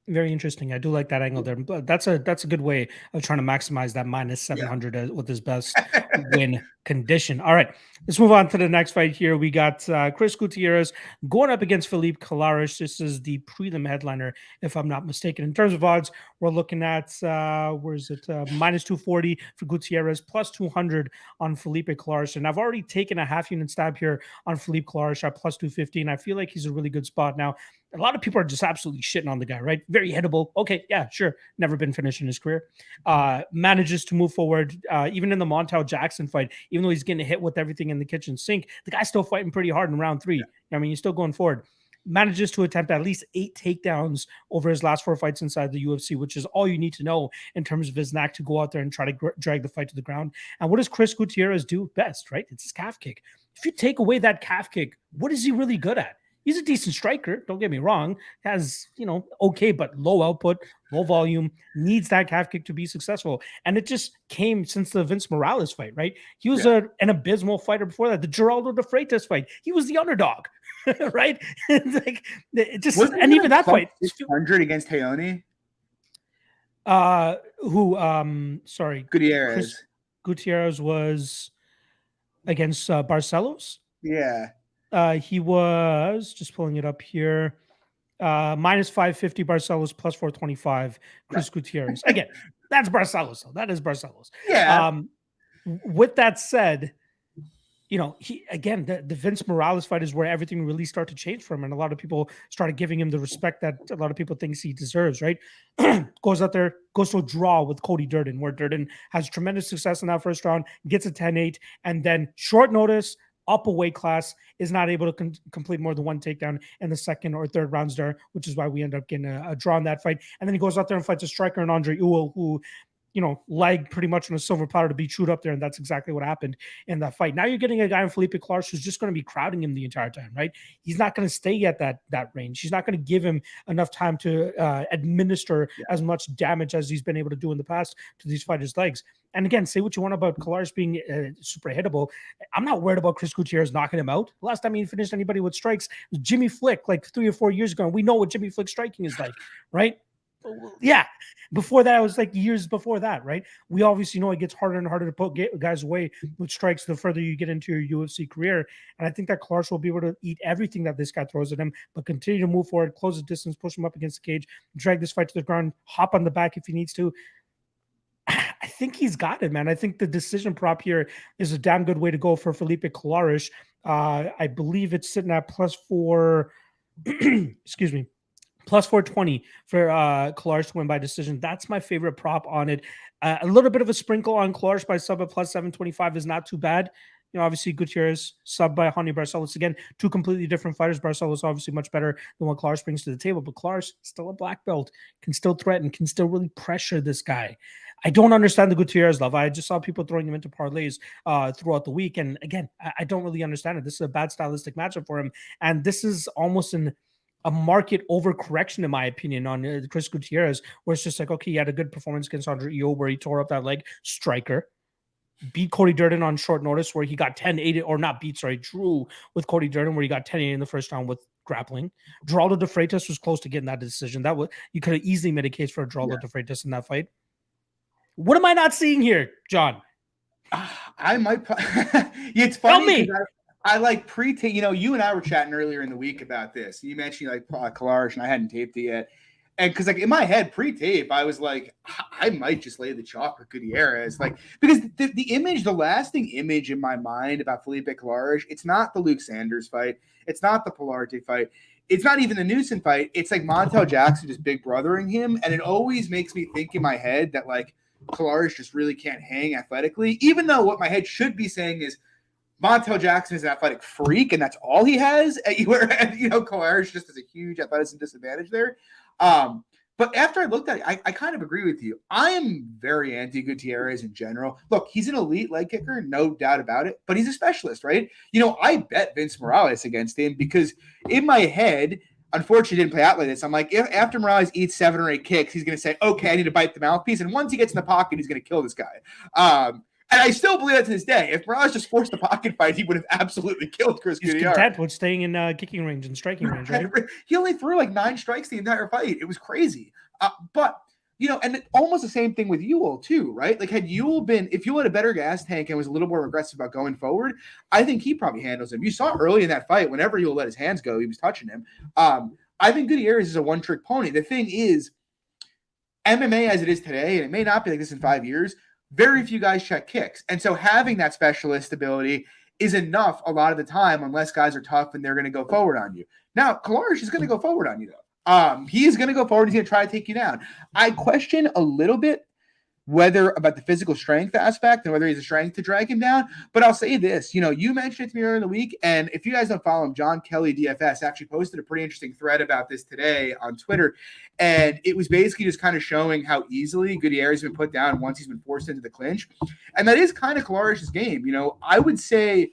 Very interesting. I do like that angle there. But that's a that's a good way of trying to maximize that minus 700 yeah. with his best win condition. All right, let's move on to the next fight here. We got uh, Chris Gutierrez going up against Felipe Colares. This is the prelim headliner, if I'm not mistaken. In terms of odds, we're looking at uh, where is it? Uh, minus 240 for Gutierrez, plus 200 on Felipe Colares. And I've already taken a half unit stab here on Felipe Colares at plus 215. I feel like he's a really good spot now a lot of people are just absolutely shitting on the guy, right? Very hittable. Okay, yeah, sure. Never been finished in his career. Uh, manages to move forward. Uh, even in the Montel Jackson fight, even though he's getting hit with everything in the kitchen sink, the guy's still fighting pretty hard in round three. Yeah. I mean, he's still going forward. Manages to attempt at least eight takedowns over his last four fights inside the UFC, which is all you need to know in terms of his knack to go out there and try to gr- drag the fight to the ground. And what does Chris Gutierrez do best, right? It's his calf kick. If you take away that calf kick, what is he really good at? He's a decent striker. Don't get me wrong. Has you know okay, but low output, low volume. Needs that calf kick to be successful. And it just came since the Vince Morales fight, right? He was yeah. a, an abysmal fighter before that. The Geraldo de Freitas fight. He was the underdog, right? like it just Wasn't and even that fight, hundred against Raoni. Uh, who? Um, sorry, Gutierrez. Chris Gutierrez was against uh, Barcelos. Yeah. Uh, he was just pulling it up here. Uh, minus 550 Barcelos, plus 425 Chris Gutierrez. Again, that's Barcelos. Though. That is Barcelos. Yeah. Um, with that said, you know, he again, the, the Vince Morales fight is where everything really started to change for him, and a lot of people started giving him the respect that a lot of people thinks he deserves. Right? goes out there, goes to a draw with Cody Durden, where Durden has tremendous success in that first round, gets a 10-8, and then short notice, up a weight class is not able to complete more than one takedown in the second or third rounds there, which is why we end up getting a, a draw in that fight. And then he goes out there and fights a striker and Andre Ewell, who you know, leg pretty much on a silver platter to be chewed up there. And that's exactly what happened in that fight. Now you're getting a guy in Felipe Colares who's just going to be crowding him the entire time, right? He's not going to stay at that that range. He's not going to give him enough time to uh, administer yeah. as much damage as he's been able to do in the past to these fighters' legs. And again, say what you want about Colares being uh, super hittable. I'm not worried about Chris Gutierrez knocking him out. last time he finished anybody with strikes Jimmy Flick, like three or four years ago. And we know what Jimmy Flick striking is like, right? Yeah. Before that, it was like years before that, right? We obviously know it gets harder and harder to put guys away with strikes the further you get into your UFC career. And I think that Colares will be able to eat everything that this guy throws at him, but continue to move forward, close the distance, push him up against the cage, drag this fight to the ground, hop on the back if he needs to. I think he's got it, man. I think the decision prop here is a damn good way to go for Felipe Colares. Uh, I believe it's sitting at plus four. excuse me, plus 420 for uh Colares to win by decision. That's my favorite prop on it. Uh, a little bit of a sprinkle on Colares by sub at plus 725 is not too bad. You know, obviously Gutierrez sub by Raoni Barcelos. Again, two completely different fighters. Barcelos obviously much better than what Colares brings to the table, but Colares still a black belt, can still threaten, can still really pressure this guy. I don't understand the Gutierrez love. I just saw people throwing him into parlays uh, throughout the week, and again, I, I don't really understand it. This is a bad stylistic matchup for him, and this is almost an a market overcorrection, in my opinion, on uh, Chris Gutierrez, where it's just like, okay, he had a good performance against Andre Ewell where he tore up that leg, striker. Beat Cody Durden on short notice where he got 10 8 or not beat, sorry, drew with Cody Durden where he got 10 8 in the first round with grappling. Geraldo de Freitas was close to getting that decision. That was you could have easily made a case for Geraldo yeah. de Freitas in that fight. What am I not seeing here, John? I might. yeah, it's funny. Tell me. I, like pre tape. You know, you and I were chatting earlier in the week about this. You mentioned like uh, Collage, and I hadn't taped it yet. And because like in my head pre-tape, I was like, I might just lay the chalk for Gutierrez, like because the, the image, the lasting image in my mind about Felipe Colares, it's not the Luke Sanders fight, it's not the Pilarte fight, it's not even the Newson fight. It's like Montel Jackson just big brothering him, and it always makes me think in my head that like Colares just really can't hang athletically, even though what my head should be saying is Montel Jackson is an athletic freak, and that's all he has. You know Colares just has a huge athleticism disadvantage there. Um, but after I looked at it, I, I kind of agree with you. I am very anti Gutierrez in general. Look, he's an elite leg kicker, no doubt about it, but he's a specialist, right? You know, I bet Vince Morales against him because in my head, unfortunately, didn't play out like this. I'm like, if after Morales eats seven or eight kicks, he's going to say, okay, I need to bite the mouthpiece. And once he gets in the pocket, he's going to kill this guy. Um, and I still believe that to this day. If Morales just forced a pocket fight, he would have absolutely killed Chris He's Gutierrez. content with staying in uh, kicking range and striking range, right? he only threw like nine strikes the entire fight. It was crazy. Uh, but you know, and almost the same thing with Ewell too, right? Like had Ewell been, if Ewell had a better gas tank and was a little more aggressive about going forward, I think he probably handles him. You saw early in that fight, whenever Ewell let his hands go, he was touching him. Um, I think Gutierrez is a one-trick pony. The thing is, MMA as it is today, and it may not be like this in five years, very few guys check kicks. And so having that specialist ability is enough a lot of the time, unless guys are tough and they're going to go forward on you. Now, Colares is going to go forward on you, though. Um, he's going to go forward. He's going to try to take you down. I question a little bit whether about the physical strength aspect and whether he's a strength to drag him down. But I'll say this, you know, you mentioned it to me earlier in the week, and if you guys don't follow him, John Kelly DFS actually posted a pretty interesting thread about this today on Twitter, and it was basically just kind of showing how easily Gutierrez has been put down once he's been forced into the clinch, and that is kind of Colares' game. You know, I would say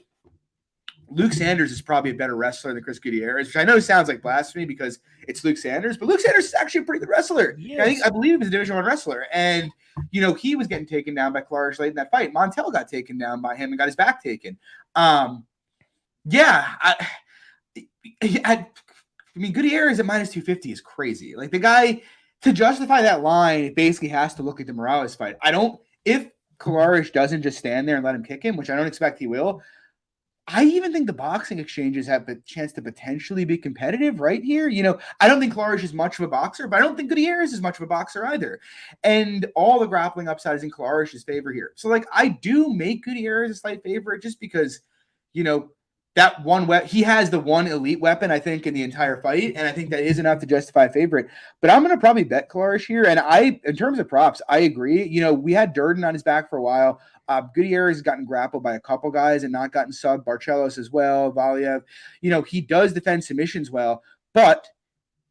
Luke Sanders is probably a better wrestler than Chris Gutierrez, which I know sounds like blasphemy because it's Luke Sanders, but Luke Sanders is actually a pretty good wrestler. Yes. I think I believe he's a Division One wrestler, and you know he was getting taken down by Colares late in that fight. Montel got taken down by him and got his back taken. Um, yeah, I, I, I mean Gutierrez at minus two fifty is crazy. Like the guy to justify that line basically has to look at the Morales fight. I don't if Colares doesn't just stand there and let him kick him, which I don't expect he will. I even think the boxing exchanges have a chance to potentially be competitive right here. You know, I don't think Colares is much of a boxer, but I don't think Gutierrez is much of a boxer either. And all the grappling upside is in Colares' favor here. So, like, I do make Gutierrez a slight favorite just because, you know, that one he has the one elite weapon I think in the entire fight, and I think that is enough to justify a favorite. But I'm going to probably bet Colares here, and I, in terms of props, I agree. You know, we had Durden on his back for a while. Uh, Gutierrez has gotten grappled by a couple guys and not gotten sub. Barcelos as well. Valiev, you know, he does defend submissions well, but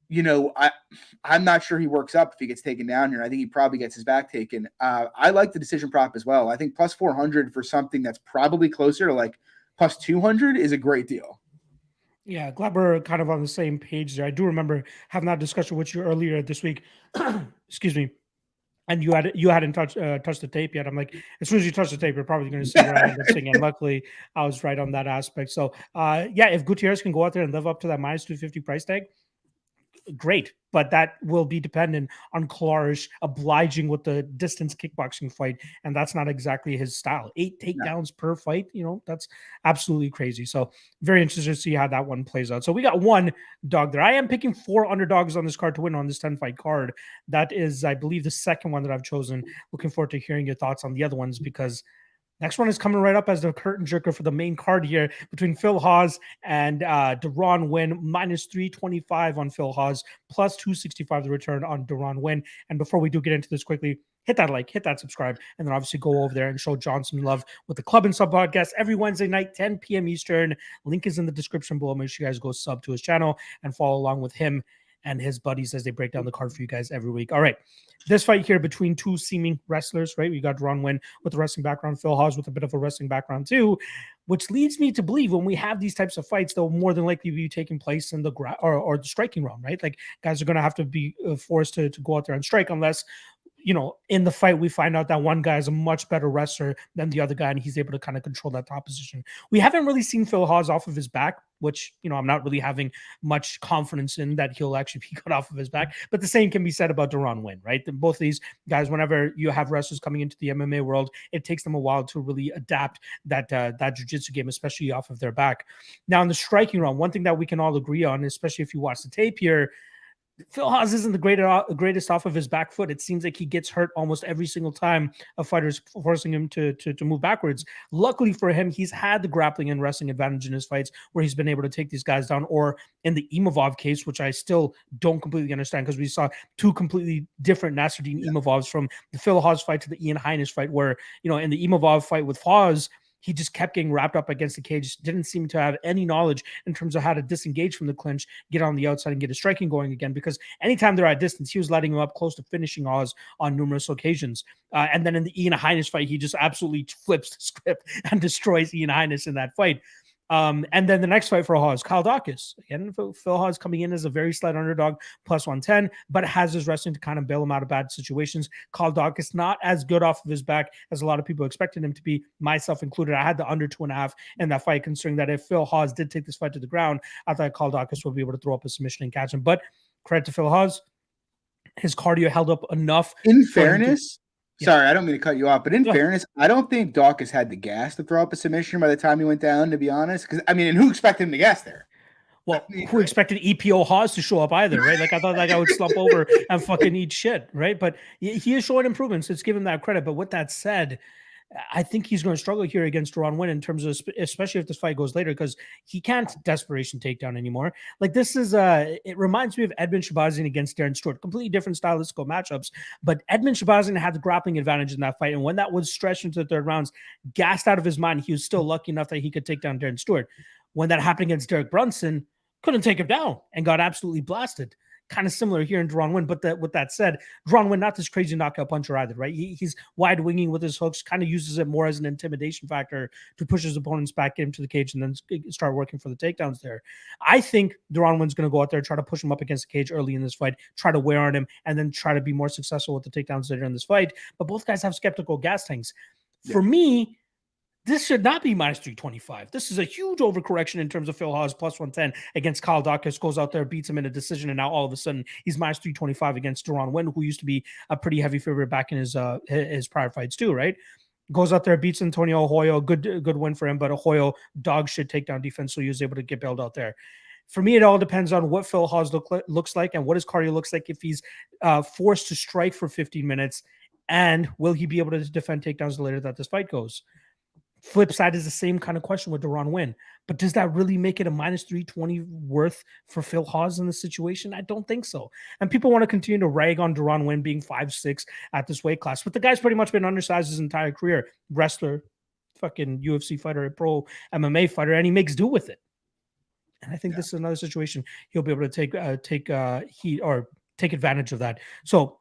you know, I I'm not sure he works up if he gets taken down here. I think he probably gets his back taken. Uh, I like the decision prop as well. I think plus 400 for something that's probably closer to like plus 200 is a great deal. Yeah, glad we're kind of on the same page there. I do remember having that discussion with you earlier this week. Excuse me and you had you hadn't touched uh, touched the tape yet. I'm like, as soon as you touch the tape, you're probably going to see where I singing. Luckily, I was right on that aspect. So, uh, yeah, if Gutierrez can go out there and live up to that minus two fifty price tag, great, but that will be dependent on Colares obliging with the distance kickboxing fight, and that's not exactly his style. Eight takedowns no. per fight, you know, that's absolutely crazy. So very interested to see how that one plays out. So we got one dog there. I am picking four underdogs on this card to win on this 10 fight card. That is, I believe, the second one that I've chosen. Looking forward to hearing your thoughts on the other ones because Next one is coming right up as the curtain jerker for the main card here between Phil Hawes and uh, Deron Winn, minus 325 on Phil Hawes, plus 265 the return on Deron Winn. And before we do get into this quickly, hit that like, hit that subscribe, and then obviously go over there and show John some love with the Club and Sub podcast every Wednesday night, 10 p.m. Eastern. Link is in the description below. Make sure you guys go sub to his channel and follow along with him and his buddies as they break down the card for you guys every week. All right. This fight here between two seeming wrestlers, right? We got Ron Winn with a wrestling background, Phil Hawes with a bit of a wrestling background too, which leads me to believe when we have these types of fights, they'll more than likely be taking place in the gra- or, or the striking realm, right? Like guys are going to have to be uh, forced to, to go out there and strike unless you know, in the fight, we find out that one guy is a much better wrestler than the other guy, and he's able to kind of control that top position. We haven't really seen Phil Hawes off of his back, which, you know, I'm not really having much confidence in that he'll actually be cut off of his back. But the same can be said about Deron Winn, right? Both these guys, whenever you have wrestlers coming into the MMA world, it takes them a while to really adapt that uh, that jiu-jitsu game, especially off of their back. Now, in the striking round, one thing that we can all agree on, especially if you watch the tape here, Phil Hawes isn't the greatest, uh, greatest off of his back foot. It seems like he gets hurt almost every single time a fighter's forcing him to, to, to move backwards. Luckily for him, he's had the grappling and wrestling advantage in his fights where he's been able to take these guys down. Or in the Imavov case, which I still don't completely understand because we saw two completely different Nassourdine yeah. Imavovs from the Phil Hawes fight to the Ian Heinisch fight, where, you know, in the Imavov fight with Hawes, he just kept getting wrapped up against the cage, didn't seem to have any knowledge in terms of how to disengage from the clinch, get on the outside, and get his striking going again. Because anytime they're at distance, he was letting him up close to finishing Oz on numerous occasions. Uh, and then in the Ian Heinisch fight, he just absolutely flips the script and destroys Ian Heinisch in that fight. Um, and then the next fight for Hawes, Kyle Daukaus. Again, Phil, Hawes coming in as a very slight underdog, plus 110, but has his wrestling to kind of bail him out of bad situations. Kyle Daukaus not as good off of his back as a lot of people expected him to be, myself included. I had the under two and a half in that fight, considering that if Phil Hawes did take this fight to the ground, I thought Kyle Daukaus would be able to throw up a submission and catch him. But credit to Phil Hawes, his cardio held up enough. In fairness, Sorry, I don't mean to cut you off, but in fairness, I don't think Daukaus had the gas to throw up a submission by the time he went down. To be honest, because I mean, and who expected him to gas there? Well, who expected EPO Hawes to show up either, right? Like I thought that guy would slump over and fucking eat shit, right? But he is showing improvements. Let's give him that credit. But with that said, I think he's going to struggle here against Ron Winn in terms of, especially if this fight goes later, because he can't desperation takedown anymore. Like this is, uh, it reminds me of Edmen Shahbazyan against Darren Stewart, completely different stylistical matchups. But Edmen Shahbazyan had the grappling advantage in that fight, and when that was stretched into the third rounds, gassed out of his mind, he was still lucky enough that he could take down Darren Stewart. When that happened against Derek Brunson, couldn't take him down and got absolutely blasted kind of similar here in Deron Winn. But that, with that said, Deron Winn, not this crazy knockout puncher either, right? He, he's wide winging with his hooks, kind of uses it more as an intimidation factor to push his opponents back into the cage and then eh, start working for the takedowns there. I think Deron Winn's going to go out there, try to push him up against the cage early in this fight, try to wear on him, and then try to be more successful with the takedowns later in this fight. But both guys have skeptical gas tanks. Yeah. For me, this should not be minus 325. This is a huge overcorrection in terms of Phil Hawes plus 110 against Kyle Daukaus. Goes out there, beats him in a decision, and now all of a sudden he's minus 325 against Deron Winn, who used to be a pretty heavy favorite back in his uh his prior fights too, right? Goes out there, beats Antonio Arroyo. Good good win for him, but Arroyo dog should take down defense, so he was able to get bailed out there. For me, it all depends on what Phil Hawes look, looks like and what his cardio looks like if he's uh, forced to strike for 15 minutes, and will he be able to defend takedowns the later that this fight goes? Flip side is the same kind of question with Deron Winn, But does that really make it a minus 320 worth for Phil Hawes in this situation? I don't think so. And people want to continue to rag on Deron Winn being five six at this weight class. But the guy's pretty much been undersized his entire career. Wrestler, fucking UFC fighter, pro MMA fighter, and he makes do with it. And I think yeah. this is another situation he'll be able to take uh, take uh, heat or take advantage of that. So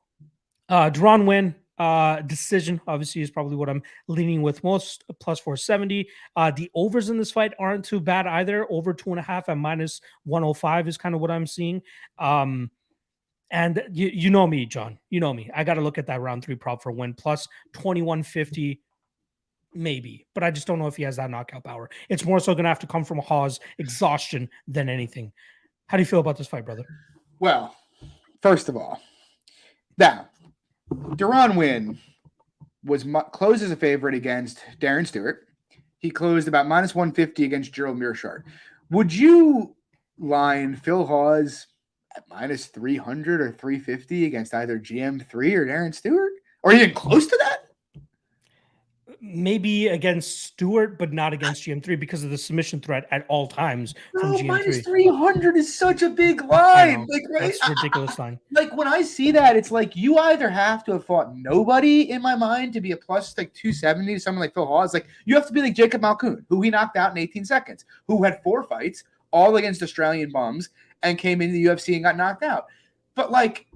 uh Deron Winn, uh, decision obviously is probably what I'm leaning with most plus 470. Uh, the overs in this fight aren't too bad either. Over two and a half and minus 105 is kind of what I'm seeing. Um, and you, you know me, John. You know me. I got to look at that round three prop for Winn plus 2150, maybe, but I just don't know if he has that knockout power. It's more so going to have to come from Hawes exhaustion than anything. How do you feel about this fight, brother? Well, first of all, now Deron Winn was closed as a favorite against Darren Stewart. He closed about minus 150 against Gerald Meerschaert. Would you line Phil Hawes at minus 300 or 350 against either GM3 or Darren Stewart? Or even close to that? Maybe against Stewart, but not against GM3 because of the submission threat at all times from GM3. Minus 300 is such a big line. Like, right? That's ridiculous line. Like when I see that, it's like you either have to have fought nobody in my mind to be a plus like 270 to someone like Phil Hawes. Like you have to be like Jacob Malkoun, who he knocked out in 18 seconds, who had four fights, all against Australian bums, and came into the UFC and got knocked out. But like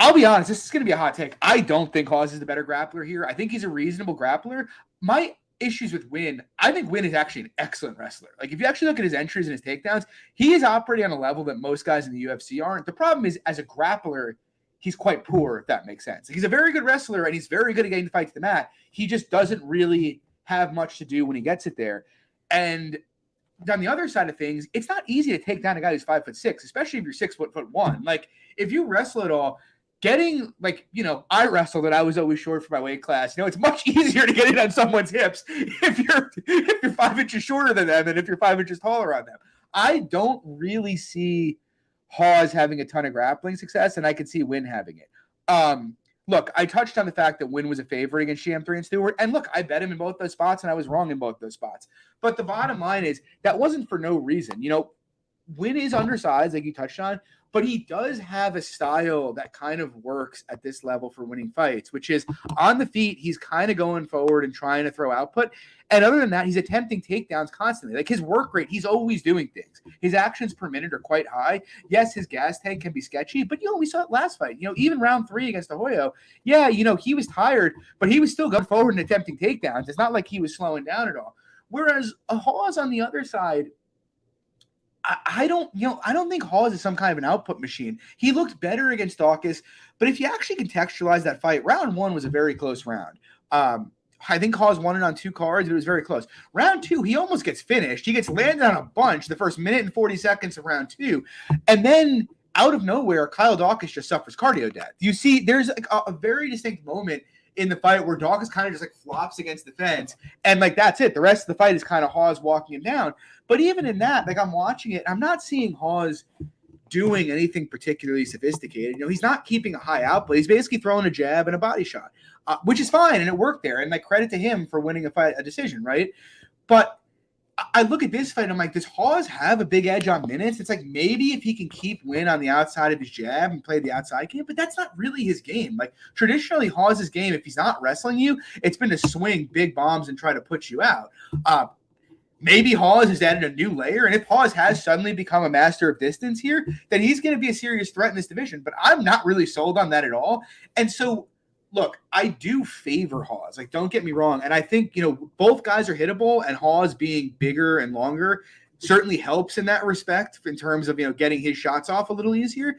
I'll be honest, this is going to be a hot take. I don't think Hawes is the better grappler here. I think he's a reasonable grappler. My issues with Winn, I think Winn is actually an excellent wrestler. Like if you actually look at his entries and his takedowns, he is operating on a level that most guys in the UFC aren't. The problem is, as a grappler, he's quite poor, if that makes sense. He's a very good wrestler and he's very good at getting the fight to the mat. He just doesn't really have much to do when he gets it there. And on the other side of things, it's not easy to take down a guy who's five foot six, especially if you're six foot foot one. Like if you wrestle at all, getting like you know, I wrestled and I was always short for my weight class. You know, it's much easier to get it on someone's hips if you're if you're five inches shorter than them than if you're five inches taller on them. I don't really see Hawes having a ton of grappling success, and I could see Winn having it. Um, look, I touched on the fact that Winn was a favorite against GM3 and Stewart. And look, I bet him in both those spots, and I was wrong in both those spots. But the bottom line is that wasn't for no reason. You know, Winn is undersized, like you touched on, but he does have a style that kind of works at this level for winning fights, which is on the feet, he's kind of going forward and trying to throw output. And other than that, he's attempting takedowns constantly. Like his work rate, he's always doing things. His actions per minute are quite high. Yes, his gas tank can be sketchy, but you know, we saw it last fight. You know, even round three against Hoyo, yeah, you know, he was tired, but he was still going forward and attempting takedowns. It's not like he was slowing down at all. Whereas Hawes on the other side, I, don't, you know, I don't think Hawes is some kind of an output machine. He looked better against Daukaus, but if you actually contextualize that fight, round one was a very close round. Um, I think Hawes won it on two cards. But it was very close. Round two, he almost gets finished. He gets landed on a bunch the first minute and 40 seconds of round two. And then out of nowhere, Kyle Daukaus just suffers cardio death. You see, there's a, a very distinct moment in the fight where Daukaus kind of just like flops against the fence. And like that's it. The rest of the fight is kind of Hawes walking him down. But even in that, like I'm watching it, I'm not seeing Hawes doing anything particularly sophisticated. You know, he's not keeping a high output. He's basically throwing a jab and a body shot, uh, which is fine, and it worked there. And like credit to him for winning a fight, a decision, right? But I look at this fight, I'm like, does Hawes have a big edge on minutes? It's like maybe if he can keep Winn on the outside of his jab and play the outside game, but that's not really his game. Like traditionally, Hawes's game, if he's not wrestling you, it's been to swing big bombs and try to put you out. Uh, maybe Hawes has added a new layer. And if Hawes has suddenly become a master of distance here, then he's going to be a serious threat in this division. But I'm not really sold on that at all. And so, look, I do favor Hawes. Like, don't get me wrong. And I think, you know, both guys are hittable, and Hawes being bigger and longer certainly helps in that respect in terms of, you know, getting his shots off a little easier.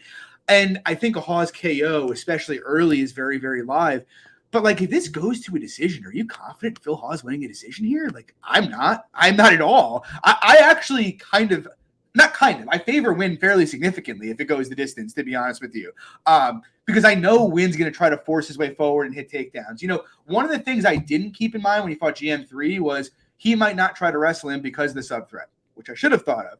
And I think a Hawes KO, especially early, is very, very live. But like, if this goes to a decision, are you confident Phil Hawes winning a decision here? Like, I'm not. I'm not at all. I, I actually kind of, not kind of. I favor Winn fairly significantly if it goes the distance. To be honest with you, um, because I know Winn's going to try to force his way forward and hit takedowns. You know, one of the things I didn't keep in mind when he fought GM3 was he might not try to wrestle him because of the sub threat, which I should have thought of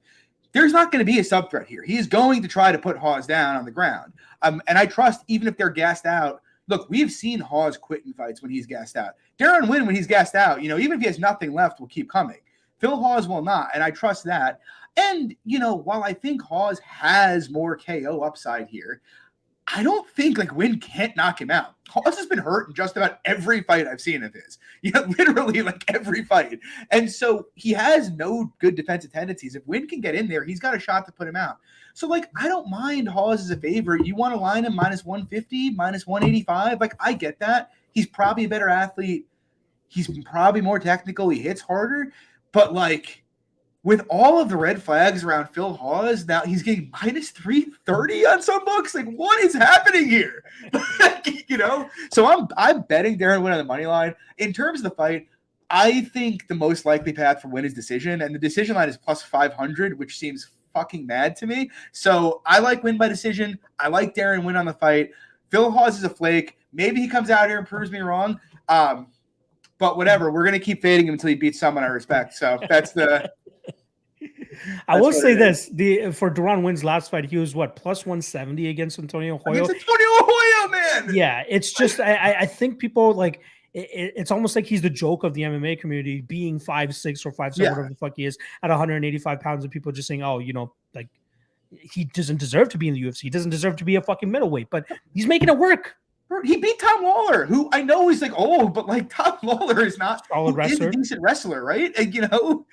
there's not going to be a sub threat here. He is going to try to put Hawes down on the ground. Um, and I trust, even if they're gassed out, look, we've seen Hawes quit in fights when he's gassed out. Darren Winn, when he's gassed out, you know, even if he has nothing left, will keep coming. Phil Hawes will not, and I trust that. And you know, while I think Hawes has more KO upside here, I don't think like Winn can't knock him out. Hawes has been hurt in just about every fight I've seen of his. Yeah, literally like every fight. And so he has no good defensive tendencies. If Winn can get in there, he's got a shot to put him out. So like I don't mind Hawes as a favorite. You want to line him minus 150, minus 185. Like I get that. He's probably a better athlete. He's probably more technical. He hits harder. But like with all of the red flags around Phil Hawes, now he's getting minus 330 on some books. Like, what is happening here? you know? So I'm I'm betting Darren Winn on the money line. In terms of the fight, I think the most likely path for Winn is decision, and the decision line is plus 500, which seems fucking mad to me. So I like Winn by decision. I like Darren Winn on the fight. Phil Hawes is a flake. Maybe he comes out here and proves me wrong. Um, but whatever, we're gonna keep fading him until he beats someone I respect. So that's the I will say this: the for Duran Winn's last fight, he was what plus one seventy against Antonio Hoyo. Against Antonio Hoyo, man. Yeah, it's just I, I think people like it, it's almost like he's the joke of the MMA community, being five six or five seven, yeah. whatever the fuck he is, at 185 pounds, and people just saying, "Oh, you know, like he doesn't deserve to be in the UFC. He doesn't deserve to be a fucking middleweight." But he's making it work. He beat Tom Lawler, who I know he's like old, but like Tom Lawler is not solid wrestler, a decent wrestler, right? And, you know,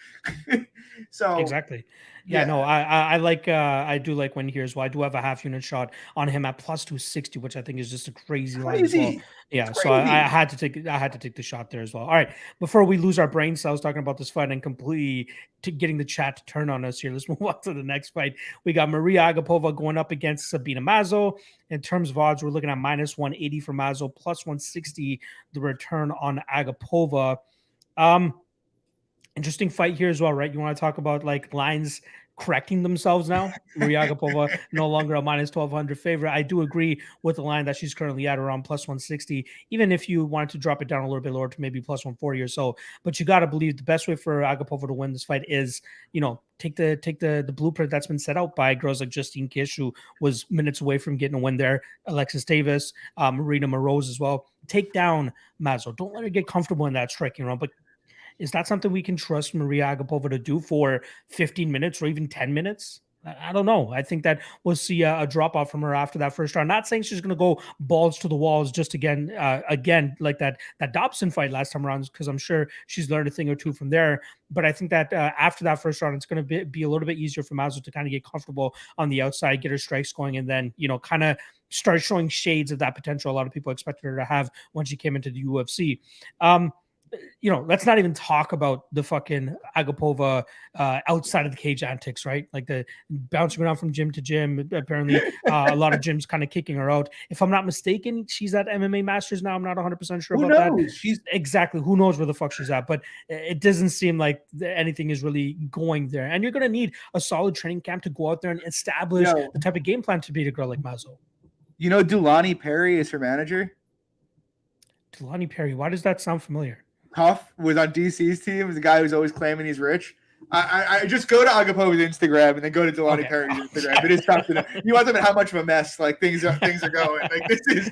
So exactly. Yeah, Yeah. no, I, I I like uh I do like when he hears well, I do have a half unit shot on him at plus two sixty, which I think is just a crazy line as well. Yeah, so I, I had to take I had to take the shot there as well. All right, before we lose our brain cells talking about this fight and completely to getting the chat to turn on us here, let's move on to the next fight. We got Maria Agapova going up against Sabina Mazo. In terms of odds, we're looking at minus 180 for Mazo, plus 160 the return on Agapova. Um, interesting fight here as well, right? You want to talk about like lines correcting themselves now? Maria Agapova no longer a minus 1200 favorite. I do agree with the line that she's currently at around plus 160, even if you wanted to drop it down a little bit lower to maybe plus 140 or so. But you got to believe the best way for Agapova to win this fight is, you know, take the take the the blueprint that's been set out by girls like Justine Kish, who was minutes away from getting a win there, Alexis Davis, uh, Marina Moroz as well. Take down Mazo. Don't let her get comfortable in that striking round, but is that something we can trust Maria Agapova to do for 15 minutes or even 10 minutes? I don't know. I think that we'll see a, a drop off from her after that first round. Not saying she's going to go balls to the walls just again, uh, again like that that Dobson fight last time around, because I'm sure she's learned a thing or two from there. But I think that uh, after that first round, it's going to be, be a little bit easier for Mazo to kind of get comfortable on the outside, get her strikes going, and then you know kind of start showing shades of that potential a lot of people expected her to have when she came into the UFC. Um, you know, let's not even talk about the fucking Agapova uh, outside of the cage antics, right? Like the bouncing around from gym to gym. Apparently, uh, a lot of gyms kind of kicking her out. If I'm not mistaken, she's at MMA Masters now. I'm not 100 percent sure Who about that. She's Exactly. Who knows where the fuck she's at? But it doesn't seem like anything is really going there. And you're going to need a solid training camp to go out there and establish No. the type of game plan to beat a girl like Mazo. you know Dulani Perry is her manager. Delani Perry. Why does that sound familiar? Huff was on DC's team. The guy who's always claiming he's rich. I, I, I just go to Agapova's Instagram and then go to Delani Okay. Perry's Instagram. It is tough to know. You want them to how much of a mess like things are things are going. Like this is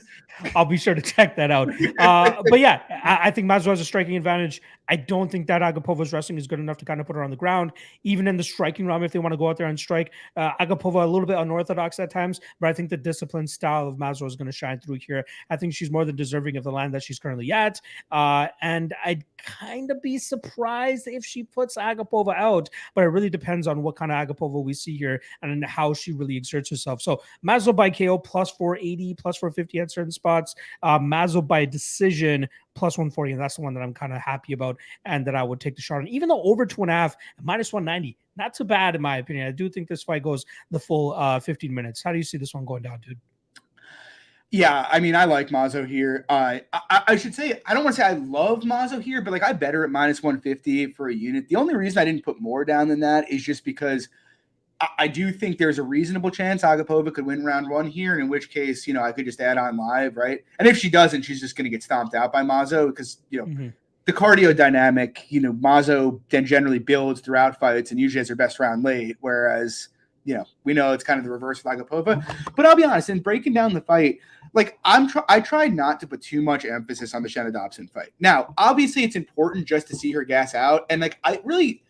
I'll be sure to check that out. Uh, but yeah, I, I think Mazo has a striking advantage. I don't think that Agapova's wrestling is good enough to kind of put her on the ground, even in the striking realm. If they want to go out there and strike, uh, Agapova a little bit unorthodox at times, but I think the disciplined style of Mazo is going to shine through here. I think she's more than deserving of the land that she's currently at, uh, and I'd kind of be surprised if she puts Agapova out. But it really depends on what kind of Agapova we see here and how she really exerts herself. So Mazo by KO plus 480, plus 450 at certain spots. Uh, Mazo by decision plus 140, and that's the one that I'm kind of happy about and that I would take the shot on. Even though over two and a half, minus 190, not too bad in my opinion. I do think this fight goes the full uh, 15 minutes. How do you see this one going down, dude? Yeah, I mean, I like Mazo here. Uh, I, I should say I don't want to say I love Mazo here, but like I better at minus one fifty for a unit. The only reason I didn't put more down than that is just because I, I do think there's a reasonable chance Agapova could win round one here, and in which case, you know, I could just add on live, right? And if she doesn't, she's just going to get stomped out by Mazo because you know Mhm. the cardio dynamic. You know, Mazo then generally builds throughout fights and usually has her best round late, whereas you know we know it's kind of the reverse with Agapova. But I'll be honest, in breaking down the fight like I'm try- I tried not to put too much emphasis on the Shanna Dobson fight. Now, obviously it's important just to see her gas out and like I really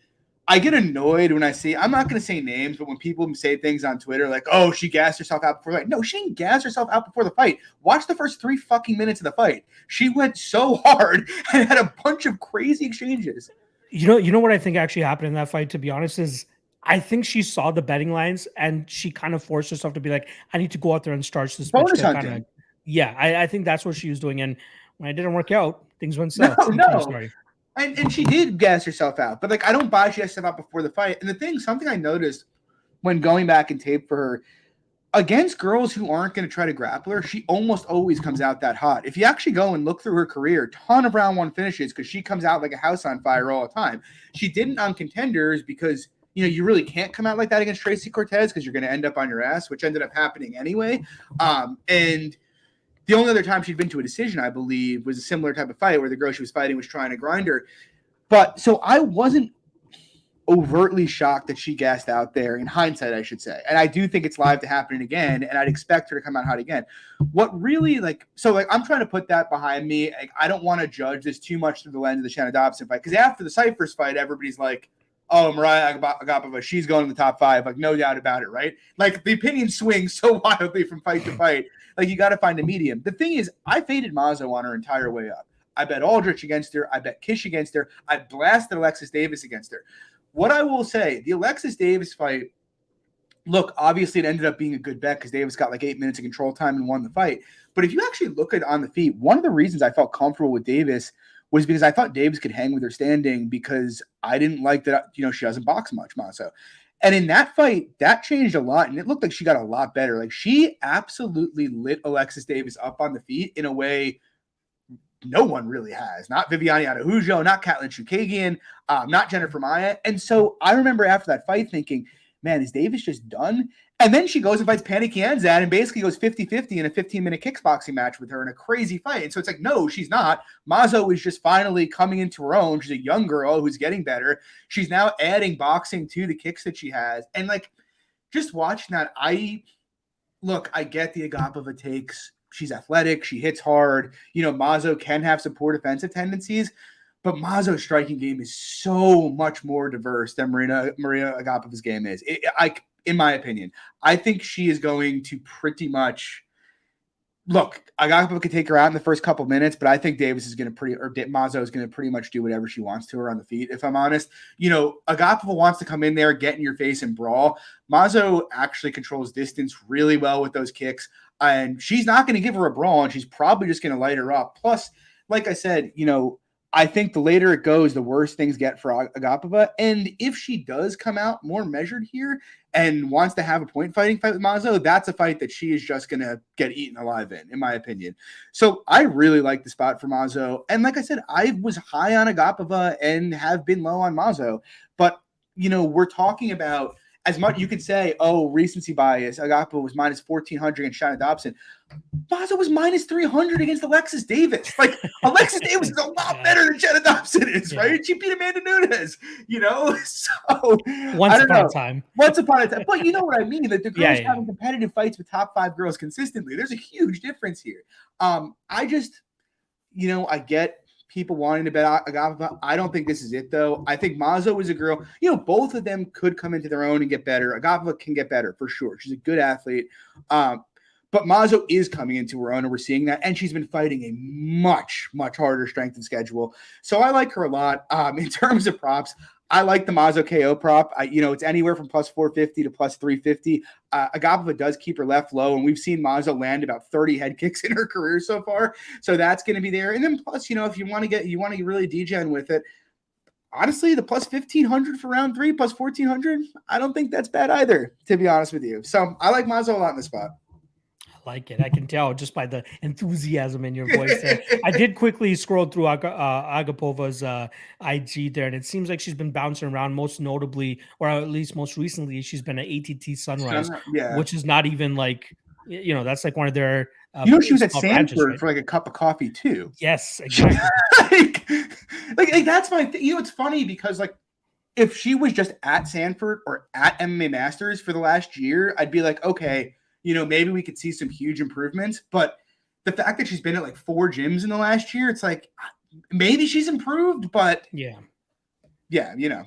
I get annoyed when I see I'm not going to say names, but when people say things on Twitter like, "Oh, she gassed herself out before the fight." No, she didn't gas herself out before the fight. Watch the first 3 fucking minutes of the fight. She went so hard and had a bunch of crazy exchanges. You know, you know what I think actually happened in that fight, to be honest, is I think she saw the betting lines and she kind of forced herself to be like, I need to go out there and starch this. Bonus hunting. kinda- yeah, I, I think that's what she was doing. And when it didn't work out, things went south. No, no. And, and she did gas herself out, but like I don't buy she has herself out before the fight. And the thing, something I noticed when going back and tape for her against girls who aren't going to try to grapple her, she almost always comes out that hot. If you actually go and look through her career, ton of round one finishes because she comes out like a house on fire all the time. She didn't on contenders because you know you really can't come out like that against Tracy Cortez because you're going to end up on your ass, which ended up happening anyway. Um, and the only other time she'd been to a decision, I believe, was a similar type of fight where the girl she was fighting was trying to grind her. But so I wasn't overtly shocked that she gassed out there in hindsight, I should say. And I do think it's live to happen again, and I'd expect her to come out hot again. What really like so like I'm trying to put that behind me. Like, I don't want to judge this too much through the lens of the Shannon Dobson fight because after the Cifers fight, everybody's like, "Oh, Mariah Agap- Agapova, she's going in the top five, like no doubt about it, right?" Like the opinion swings so wildly from fight to fight. Like you got to find a medium. The thing is, I faded Mazo on her entire way up. I bet Aldrich against her. I bet Kish against her. I blasted Alexis Davis against her. what I will say, the Alexis Davis fight, look, obviously it ended up being a good bet because Davis got like eight minutes of control time and won the fight. But if you actually look at on the feet, one of the reasons I felt comfortable with Davis was because I thought Davis could hang with her standing because I didn't like that, you know, she doesn't box much, Mazo. And in that fight, that changed a lot. And it looked like she got a lot better. Like she absolutely lit Alexis Davis up on the feet in a way no one really has. Not Viviane Araujo, not Katlyn Chookagian, um, not Jennifer Maia. And so I remember after that fight thinking, man, is Davis just done? And then she goes and fights Pannie Kianzad and basically goes 50 50 in a 15 minute kickboxing match with her in a crazy fight. And so it's like, no, she's not. Mazo is just finally coming into her own. She's a young girl who's getting better. She's now adding boxing to the kicks that she has. And like, just watching that, I look, I get the Agapova takes. She's athletic. She hits hard. You know, Mazo can have some poor defensive tendencies, but Mazo's striking game is so much more diverse than Marina Maria Agapova's game is. It, I in my opinion. I think she is going to pretty much look. Agapova could take her out in the first couple minutes, but I think Davis is going to pretty or Mazo is going to pretty much do whatever she wants to her on the feet. If I'm honest, you know, Agapova wants to come in there, get in your face, and brawl. Mazo actually controls distance really well with those kicks, and she's not going to give her a brawl, and she's probably just going to light her up. Plus, like I said, you know I think the later it goes, the worse things get for Agapova. And if she does come out more measured here and wants to have a point fighting fight with Mazo, that's a fight that she is just going to get eaten alive in, in my opinion. So I really like the spot for Mazo. And like I said, I was high on Agapova and have been low on Mazo. But, you know, we're talking about – as much you could say, oh, recency bias. Agapova was minus 1400 against Shannon Dobson. Mazo was minus 300 against Alexis Davis. Like, Alexis Davis is a lot better than Shannon Dobson is, yeah. right? She beat Amanda Nunes, you know? So, once upon know. a time. Once upon a time. But you know what I mean? That the girls yeah, yeah. having competitive fights with top five girls consistently. There's a huge difference here. Um, I just, you know, I get people wanting to bet Agapova. I don't think this is it though. I think Mazo is a girl. You know, both of them could come into their own and get better. Agapova can get better for sure. She's a good athlete. Um, but Mazo is coming into her own, and we're seeing that. And she's been fighting a much, much harder strength and schedule. So I like her a lot. Um, in terms of props, I like the Mazo KO prop. I, you know, it's anywhere from plus 450 to plus 350. Uh, Agapova does keep her left low, and we've seen Mazo land about 30 head kicks in her career so far. So that's going to be there. And then plus, you know, if you want to get, you want to really degen with it, honestly, the plus 1500 for round three, plus 1400, I don't think that's bad either, to be honest with you. So I like Mazo a lot in the spot like it. I can tell just by the enthusiasm in your voice there. I did quickly scroll through uh, Agapova's uh, IG there, and it seems like she's been bouncing around. Most notably, or at least most recently, she's been at ATT Sunrise, yeah. which is not even like you know that's like one of their. Uh, you know, she was at Sanford right? for like a cup of coffee too. Yes, exactly. like, like, like, that's my. Th- you know, it's funny because like if she was just at Sanford or at MMA Masters for the last year, I'd be like, okay, you know, maybe we could see some huge improvements. But the fact that she's been at like four gyms in the last year, it's like maybe she's improved, but yeah, yeah, you know.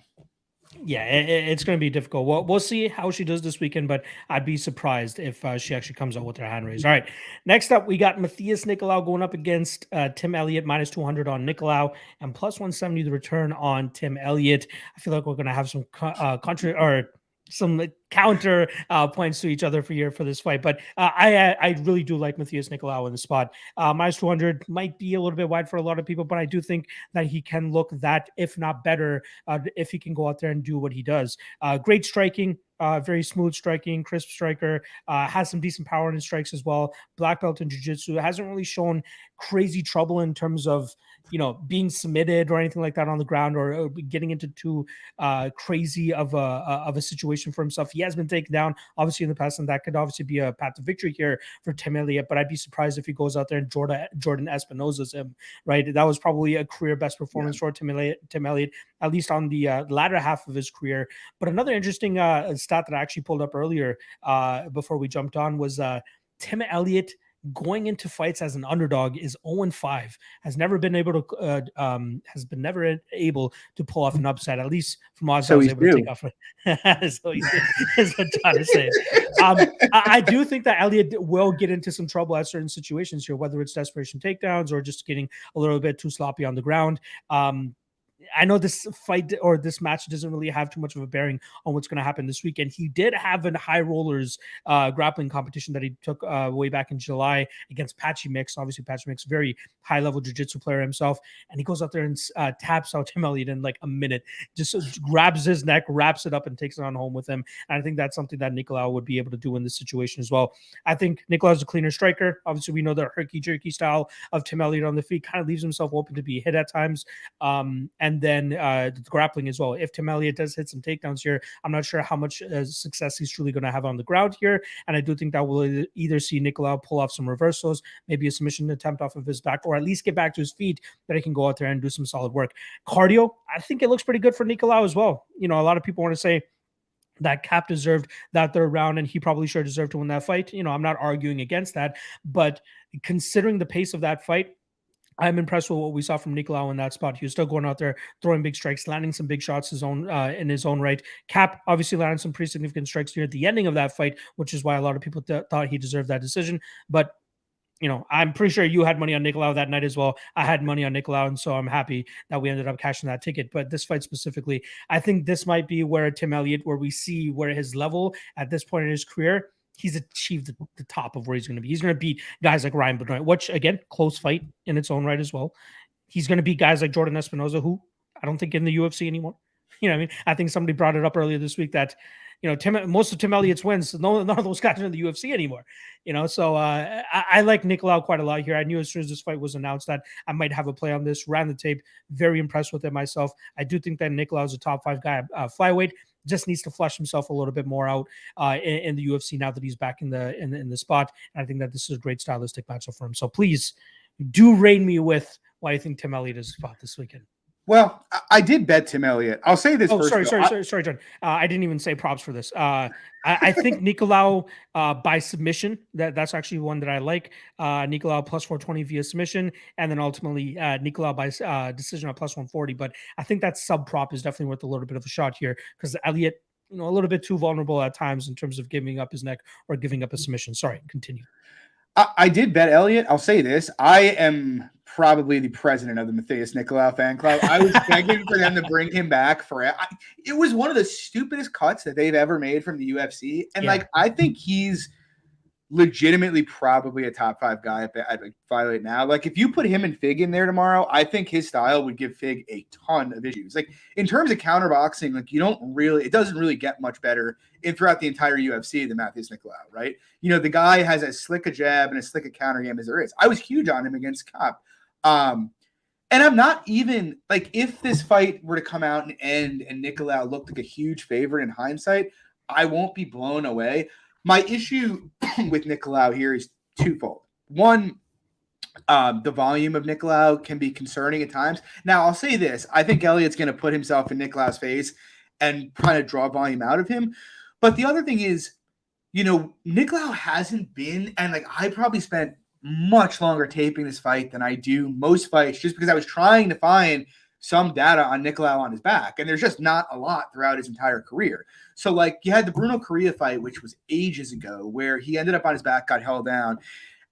Yeah, it's going to be difficult. We'll, we'll see how she does this weekend, but I'd be surprised if uh, she actually comes out with her hand raised. All right. Next up, we got Matheus Nicolau going up against uh, Tim Elliott, minus 200 on Nicolau, and plus 170 the return on Tim Elliott. I feel like we're going to have some co- uh, contra- or some counter uh, points to each other for year for this fight. But uh, I I really do like Matheus Nicolau in the spot. Uh, minus 200 might be a little bit wide for a lot of people, but I do think that he can look that, if not better, uh, if he can go out there and do what he does. Uh, great striking. Uh, very smooth striking, crisp striker, uh, has some decent power in his strikes as well. Black belt in jiu-jitsu hasn't really shown crazy trouble in terms of you know being submitted or anything like that on the ground or, or getting into too uh, crazy of a uh, of a situation for himself. He has been taken down obviously in the past, and that could obviously be a path to victory here for Tim Elliott. But I'd be surprised if he goes out there and Jordan Jordan Espinosa's him. Right, that was probably a career best performance yeah. for Tim Elliott, Tim Elliott, at least on the uh, latter half of his career. But another interesting uh, stat that I actually pulled up earlier uh, before we jumped on was uh, Tim Elliott going into fights as an underdog is 0 5 has never been able to uh, um has been never able to pull off an upset at least from Oz so I was able due. to take off so he's is what John is saying. Um I, I, do think that Elliott will get into some trouble at certain situations here whether it's desperation takedowns or just getting a little bit too sloppy on the ground. Um I know this fight or this match doesn't really have too much of a bearing on what's going to happen this weekend. He did have a high rollers uh, grappling competition that he took uh, way back in July against Patchy Mix. Obviously, Patchy Mix, very high level jiu-jitsu player himself, and he goes out there and uh, taps out Tim Elliott in like a minute, just grabs his neck, wraps it up, and takes it on home with him. And I think that's something that Nicolau would be able to do in this situation as well. I think is a cleaner striker. Obviously, we know the herky jerky style of Tim Elliott on the feet kind of leaves himself open to be hit at times. Um, and then uh, the grappling as well. If Tim Elliott does hit some takedowns here, I'm not sure how much uh, success he's truly going to have on the ground here. And I do think that will either see Nicolau pull off some reversals, maybe a submission attempt off of his back, or at least get back to his feet that he can go out there and do some solid work. Cardio, I think it looks pretty good for Nicolau as well. You know, a lot of people want to say, that Kape deserved that third round, and he probably sure deserved to win that fight. You know, I'm not arguing against that, but considering the pace of that fight, I'm impressed with what we saw from Nicolau in that spot. He was still going out there throwing big strikes, landing some big shots his own uh, in his own right. Kape obviously landed some pretty significant strikes near the ending of that fight, which is why a lot of people th- thought he deserved that decision. But you know, I'm pretty sure you had money on Nicolau that night as well. I had money on Nicolau, and so I'm happy that we ended up cashing that ticket. But this fight specifically, I think this might be where Tim Elliott, where we see where his level at this point in his career, he's achieved the, top of where he's going to be. He's going to beat guys like Ryan Benoit, which again, close fight in its own right as well. He's going to beat guys like Jordan Espinosa, who I don't think in the UFC anymore. You know, I mean, I think somebody brought it up earlier this week that you know, Tim, most of Tim Elliott's wins, no, none of those guys are in the UFC anymore. You know, so uh, I, I, like Nicolau quite a lot here. I knew as soon as this fight was announced that I might have a play on this. Ran the tape, very impressed with it myself. I do think that Nicolau is a top five guy, uh, flyweight. Just needs to flush himself a little bit more out uh, in, in, the UFC now that he's back in the in, in the spot. And I think that this is a great stylistic matchup for him. So please do rain me with why I think Tim Elliott is spot this weekend. Well, I did bet Tim Elliott. I'll say this. Oh, first, sorry, sorry, sorry, sorry, John. Uh, I didn't even say props for this. Uh, I, I, think Nicolau uh, by submission. That that's actually one that I like. Uh, Nicolau plus four twenty via submission, and then ultimately uh, Nicolau by uh, decision at plus one forty. But I think that sub prop is definitely worth a little bit of a shot here because Elliott, you know, a little bit too vulnerable at times in terms of giving up his neck or giving up a submission. Sorry, continue. I, I did bet Elliott. I'll say this: I am probably the president of the Matheus Nicolau fan club. I was begging for them to bring him back for it. It was one of the stupidest cuts that they've ever made from the UFC, and yeah. like I think he's legitimately probably a top five guy at, at flyweight now. Like if you put him and Fig in there tomorrow, I think his style would give Fig a ton of issues. Like in terms of counterboxing, like you don't really, it doesn't really get much better in throughout the entire UFC than Matheus Nicolau, right? You know, the guy has as slick a jab and as slick a counter game as there is. I was huge on him against Kape. Um, and I'm not even like if this fight were to come out and end and Nicolau looked like a huge favorite in hindsight, I won't be blown away. My issue with Nicolau here is twofold. One, um, the volume of Nicolau can be concerning at times. Now, I'll say this: I think Elliott's going to put himself in Nicolau's face and kind of draw volume out of him. But the other thing is, you know, Nicolau hasn't been, and like I probably spent much longer taping this fight than I do most fights, just because I was trying to find some data on Nicolau on his back, and there's just not a lot throughout his entire career. So, like, you had the Bruno Correa fight, which was ages ago, where he ended up on his back, got held down.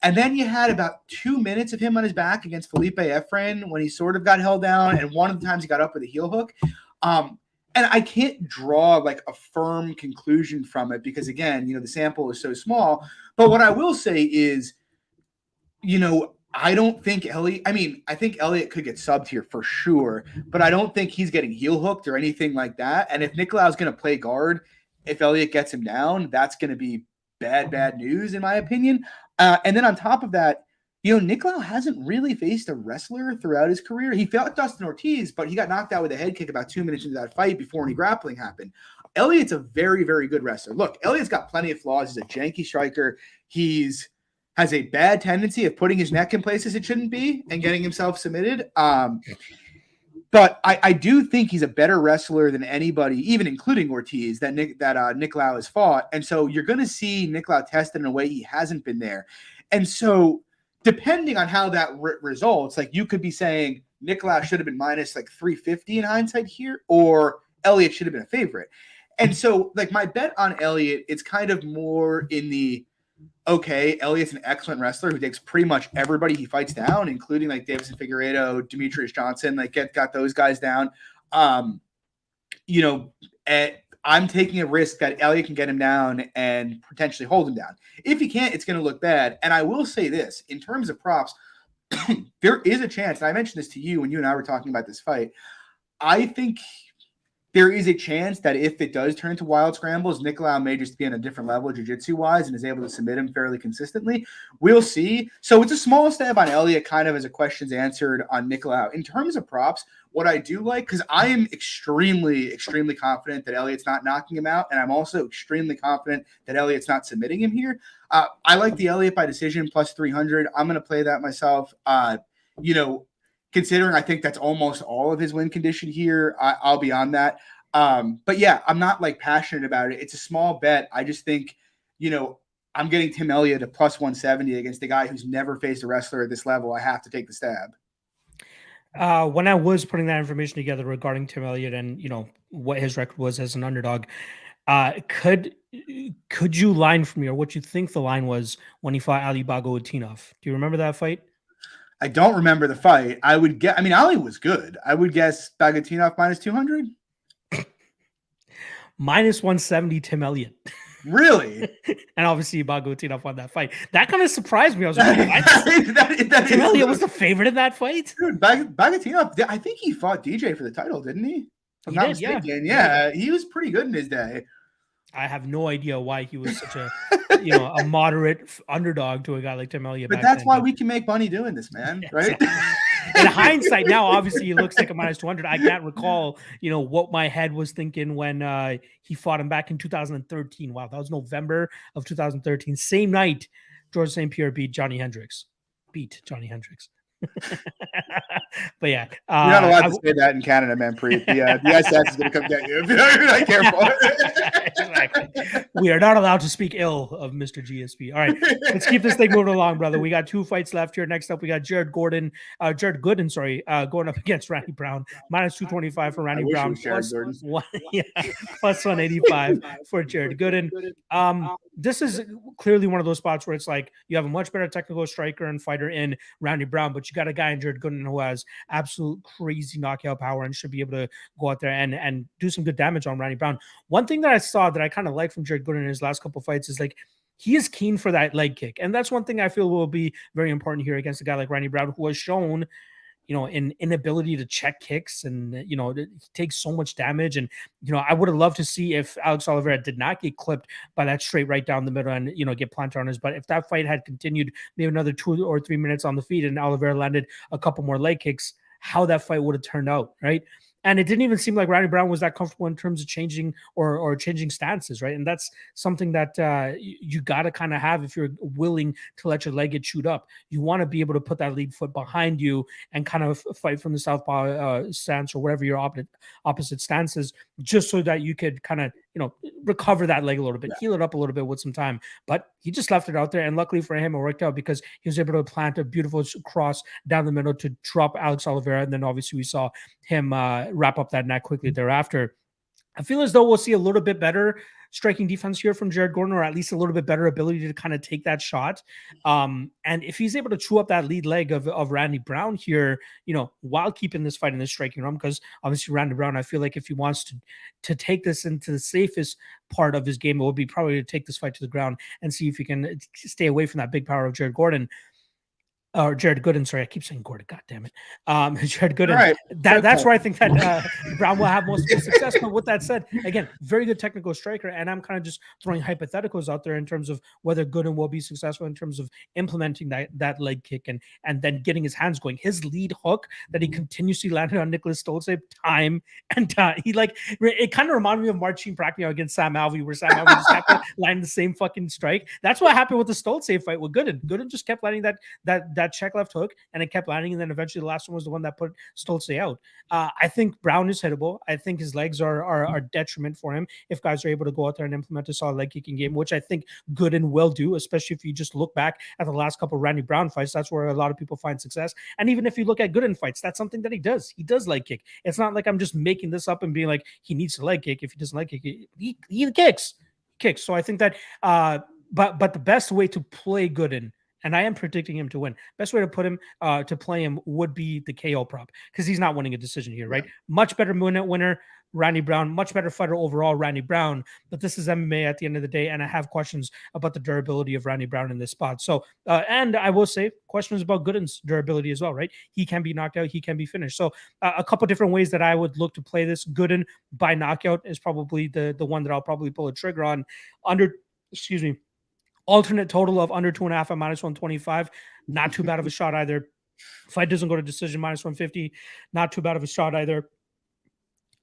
And then you had about two minutes of him on his back against Felipe Efren when he sort of got held down, and one of the times he got up with a heel hook. Um, and I can't draw like a firm conclusion from it because, again, you know, the sample is so small. But what I will say is, you know, I don't think Elliott. I mean, I think Elliott could get subbed here for sure, but I don't think he's getting heel hooked or anything like that. And if Nicolau's going to play guard, if Elliott gets him down, that's going to be bad, bad news in my opinion. Uh, and then on top of that, you know, Nicolau hasn't really faced a wrestler throughout his career. He fought Dustin Ortiz, but he got knocked out with a head kick about two minutes into that fight before any grappling happened. Elliott's a very, very good wrestler. Look, Elliott's got plenty of flaws. He's a janky striker. He's has a bad tendency of putting his neck in places it shouldn't be and getting himself submitted. Um, but I, I, do think he's a better wrestler than anybody, even including Ortiz, that Nick that uh, Nicolau has fought. And so you're going to see Nicolau tested in a way he hasn't been there. And so depending on how that re- results, like you could be saying Nicolau should have been minus like 350 in hindsight here, or Elliott should have been a favorite. And so, like my bet on Elliott, it's kind of more in the okay, Elliott's an excellent wrestler who takes pretty much everybody he fights down, including like Deiveson Figueiredo, Demetrious Johnson, like get got those guys down. Um, you know, at, I'm taking a risk that Elliott can get him down and potentially hold him down. If he can't, it's going to look bad. And I will say this in terms of props, there is a chance, and I mentioned this to you when you and I were talking about this fight. I think there is a chance that if it does turn to wild scrambles, Nicolau may just be on a different level jiu-jitsu wise and is able to submit him fairly consistently. We'll see. So it's a small stab on Elliott, kind of as a questions answered on Nicolau. In terms of props, what I do like, because I am extremely, extremely confident that Elliott's not knocking him out, and I'm also extremely confident that Elliott's not submitting him here. Uh, I like the Elliott by decision plus 300. I'm going to play that myself. Uh, you know, considering I think that's almost all of his win condition here. I, will be on that. Um, but yeah, I'm not like passionate about it. It's a small bet. I just think, you know, I'm getting Tim Elliott at plus 170 against a guy who's never faced a wrestler at this level. I have to take the stab. Uh, when I was putting that information together regarding Tim Elliott and you know what his record was as an underdog, uh, could could you line for me or what you think the line was when he fought Ali Bago Bagautinov? Do you remember that fight? I don't remember the fight. I would get. I mean, Ali was good. I would guess Bagautinov minus two hundred. minus one seventy. Tim Elliott. Really? and obviously Bagautinov won that fight. That kind of surprised me. I was like, that, that, that Tim Elliott was the favorite in that fight. Dude, Bag- I think he fought DJ for the title, didn't he? I'm he not did, mistaken. Yeah. yeah, he was pretty good in his day. I have no idea why he was such a you know a moderate underdog to a guy like Tim Elliott. But that's then. why we can make money doing this, man. Right? In hindsight, now obviously he looks like a minus two hundred. I can't recall, you know, what my head was thinking when uh, he fought him back in 2013. Wow, that was November of 2013. Same night, George St. Pierre beat Johnny Hendricks. Beat Johnny Hendricks. but yeah, uh, you're not allowed to say that in Canada, man. Preet. The, uh, the SS is going to come get you if you're not careful. Exactly. We are not allowed to speak ill of Mr. GSP. All right, let's keep this thing moving along, brother. We got two fights left here. Next up, we got Jared Gordon, uh, Jared Gooden, sorry, uh, going up against Randy Brown. Minus two twenty five for Randy Brown. Plus one, yeah, plus one eighty five for Jared Gooden. Um, this is clearly one of those spots where it's like you have a much better technical striker and fighter in Randy Brown, but you got a guy in Jared Gooden who has absolute crazy knockout power and should be able to go out there and and do some good damage on Randy Brown. One thing that I saw that I kind of like from Jared Gooden in his last couple fights is like he is keen for that leg kick, and that's one thing I feel will be very important here against a guy like Randy Brown, who has shown you know, an inability to check kicks and you know, he takes so much damage. And you know, I would have loved to see if Alex Oliveira did not get clipped by that straight right down the middle and you know get planted on his butt. If that fight had continued maybe another two or three minutes on the feet and Oliveira landed a couple more leg kicks, how that fight would have turned out, right? And it didn't even seem like Randy Brown was that comfortable in terms of changing or or changing stances, right? And that's something that uh, you, you got to kind of have if you're willing to let your leg get chewed up. You want to be able to put that lead foot behind you and kind of fight from the southpaw uh, stance or whatever your opposite opposite stance is, just so that you could kind of you know recover that leg a little bit, yeah. heal it up a little bit with some time. But he just left it out there, and luckily for him, it worked out because he was able to plant a beautiful cross down the middle to drop Alex Oliveira, and then obviously we saw him uh, wrap up that net quickly thereafter. I feel as though we'll see a little bit better striking defense here from Jared Gordon, or at least a little bit better ability to kind of take that shot. Um, and if he's able to chew up that lead leg of, of Randy Brown here, you know, while keeping this fight in the striking realm, because obviously Randy Brown, I feel like if he wants to to take this into the safest part of his game, it would be probably to take this fight to the ground and see if he can uh, stay away from that big power of Jared Gordon or Jared Gooden. Sorry, I keep saying Gordon. God damn it. Um, Jared Gooden. Right. That, that's where I think that uh, Brown will have most of success. But with that said, again, very good technical striker. And I'm kind of just throwing hypotheticals out there in terms of whether Gooden will be successful in terms of implementing that, that leg kick and, and then getting his hands going. His lead hook that he continuously landed on Niklas Stolze time and time. He like, it kind of reminded me of Marcin Prachnio against Sam Alvey, where Sam Alvey just kept landing the same fucking strike. That's what happened with the Stolze fight with Gooden. Gooden just kept landing that, that, that check left hook and it kept landing. And then eventually the last one was the one that put Stolze out. Uh, I think Brown is hittable. I think his legs are, are, are detriment for him if guys are able to go out there and implement a solid leg kicking game, which I think Gooden will do, especially if you just look back at the last couple Randy Brown fights. That's where a lot of people find success. And even if you look at Gooden fights, that's something that he does. He does leg kick. It's not like I'm just making this up and being like he needs to leg kick. If he doesn't leg kick, he, he, he kicks kicks. So I think that uh, but but the best way to play Gooden and I am predicting him to win. Best way to put him uh, to play him would be the KO prop because he's not winning a decision here, right? Yeah. Much better minute winner, Randy Brown, much better fighter overall, Randy Brown. But this is MMA at the end of the day, and I have questions about the durability of Randy Brown in this spot. So, uh, and I will say questions about Gooden's durability as well, right? He can be knocked out, he can be finished. So, uh, a couple different ways that I would look to play this. Gooden by knockout is probably the the one that I'll probably pull a trigger on. Under, excuse me, alternate total of under two and a half at minus one twenty five. Not too bad of a shot either. Fight doesn't go to decision minus 150. Not too bad of a shot either.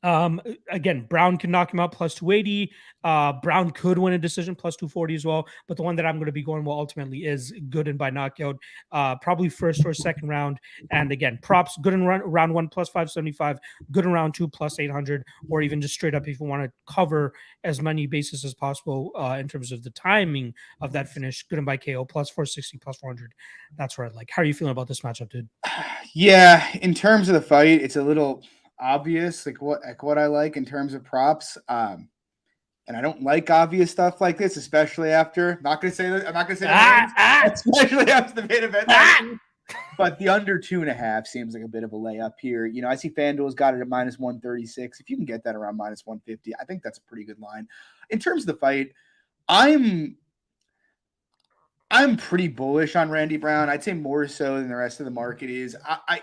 Um, again, Brown can knock him out plus 280. Uh, Brown could win a decision plus 240 as well. But the one that I'm going to be going well ultimately is Gooden by knockout, uh, probably first or second round. And again, props Gooden run round one plus 575, Gooden round two plus 800, or even just straight up if you want to cover as many bases as possible uh, in terms of the timing of that finish. Gooden by KO plus 460 plus 400. That's where I like. How are you feeling about this matchup, dude? Yeah, in terms of the fight, it's a little obvious, like what like what I like in terms of props. Um, and I don't like obvious stuff like this, especially after. I'm not gonna say that. I'm not gonna say that. Ah, ah, especially after the main event. Ah. But the under two and a half seems like a bit of a layup here. You know, I see FanDuel's got it at minus 136. If you can get that around minus 150, I think that's a pretty good line. In terms of the fight, I'm I'm pretty bullish on Randy Brown. I'd say more so than the rest of the market is. I, I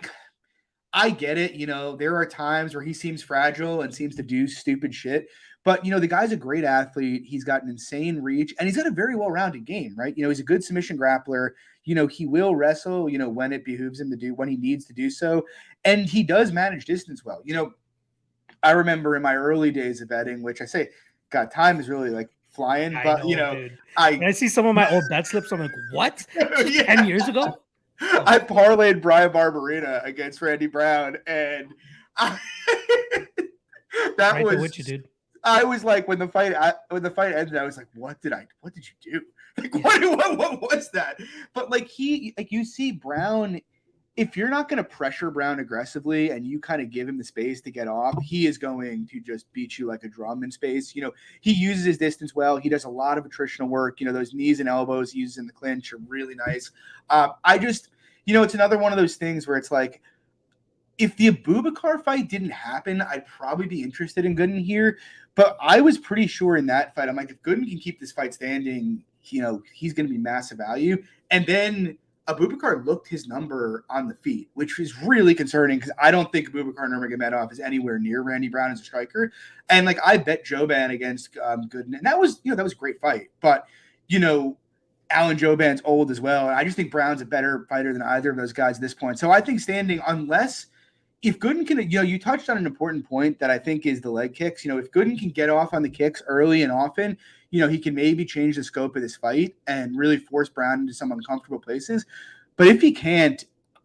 I get it. You know, there are times where he seems fragile and seems to do stupid shit. But, you know, the guy's a great athlete. He's got an insane reach and he's got a very well rounded game, right? You know, he's a good submission grappler. You know, he will wrestle, you know, when it behooves him to do, when he needs to do so. And he does manage distance well. You know, I remember in my early days of betting, which I say, God, time is really like flying. But, know, you know, I, I see some of my old bet slips. I'm like, what? yeah. 10 years ago? I parlayed Bryan Barberena against Randy Brown, and I, that right was what you did. I was like, when the fight I, when the fight ended, I was like, "What did I? What did you do? Like, what, what, what was that?" But like he, like you see Brown, if you're not going to pressure Brown aggressively and you kind of give him the space to get off, he is going to just beat you like a drum in space. You know, he uses his distance well. He does a lot of attritional work. You know, those knees and elbows he uses in the clinch are really nice. Uh, I just you know, it's another one of those things where it's like, if the Abubakar fight didn't happen, I'd probably be interested in Gooden here. But I was pretty sure in that fight, I'm like, if Gooden can keep this fight standing, you know, he's going to be massive value. And then Abubakar looked his number on the feet, which is really concerning because I don't think Abubakar Nurmagomedov is anywhere near Randy Brown as a striker. And like I bet Jouban against um, Gooden, and that was you know that was a great fight. But you know Alan Jouban's old as well. And I just think Brown's a better fighter than either of those guys at this point. So I think standing, unless if Gooden can, you know, you touched on an important point that I think is the leg kicks. You know, if Gooden can get off on the kicks early and often, you know, he can maybe change the scope of this fight and really force Brown into some uncomfortable places. But if he can't,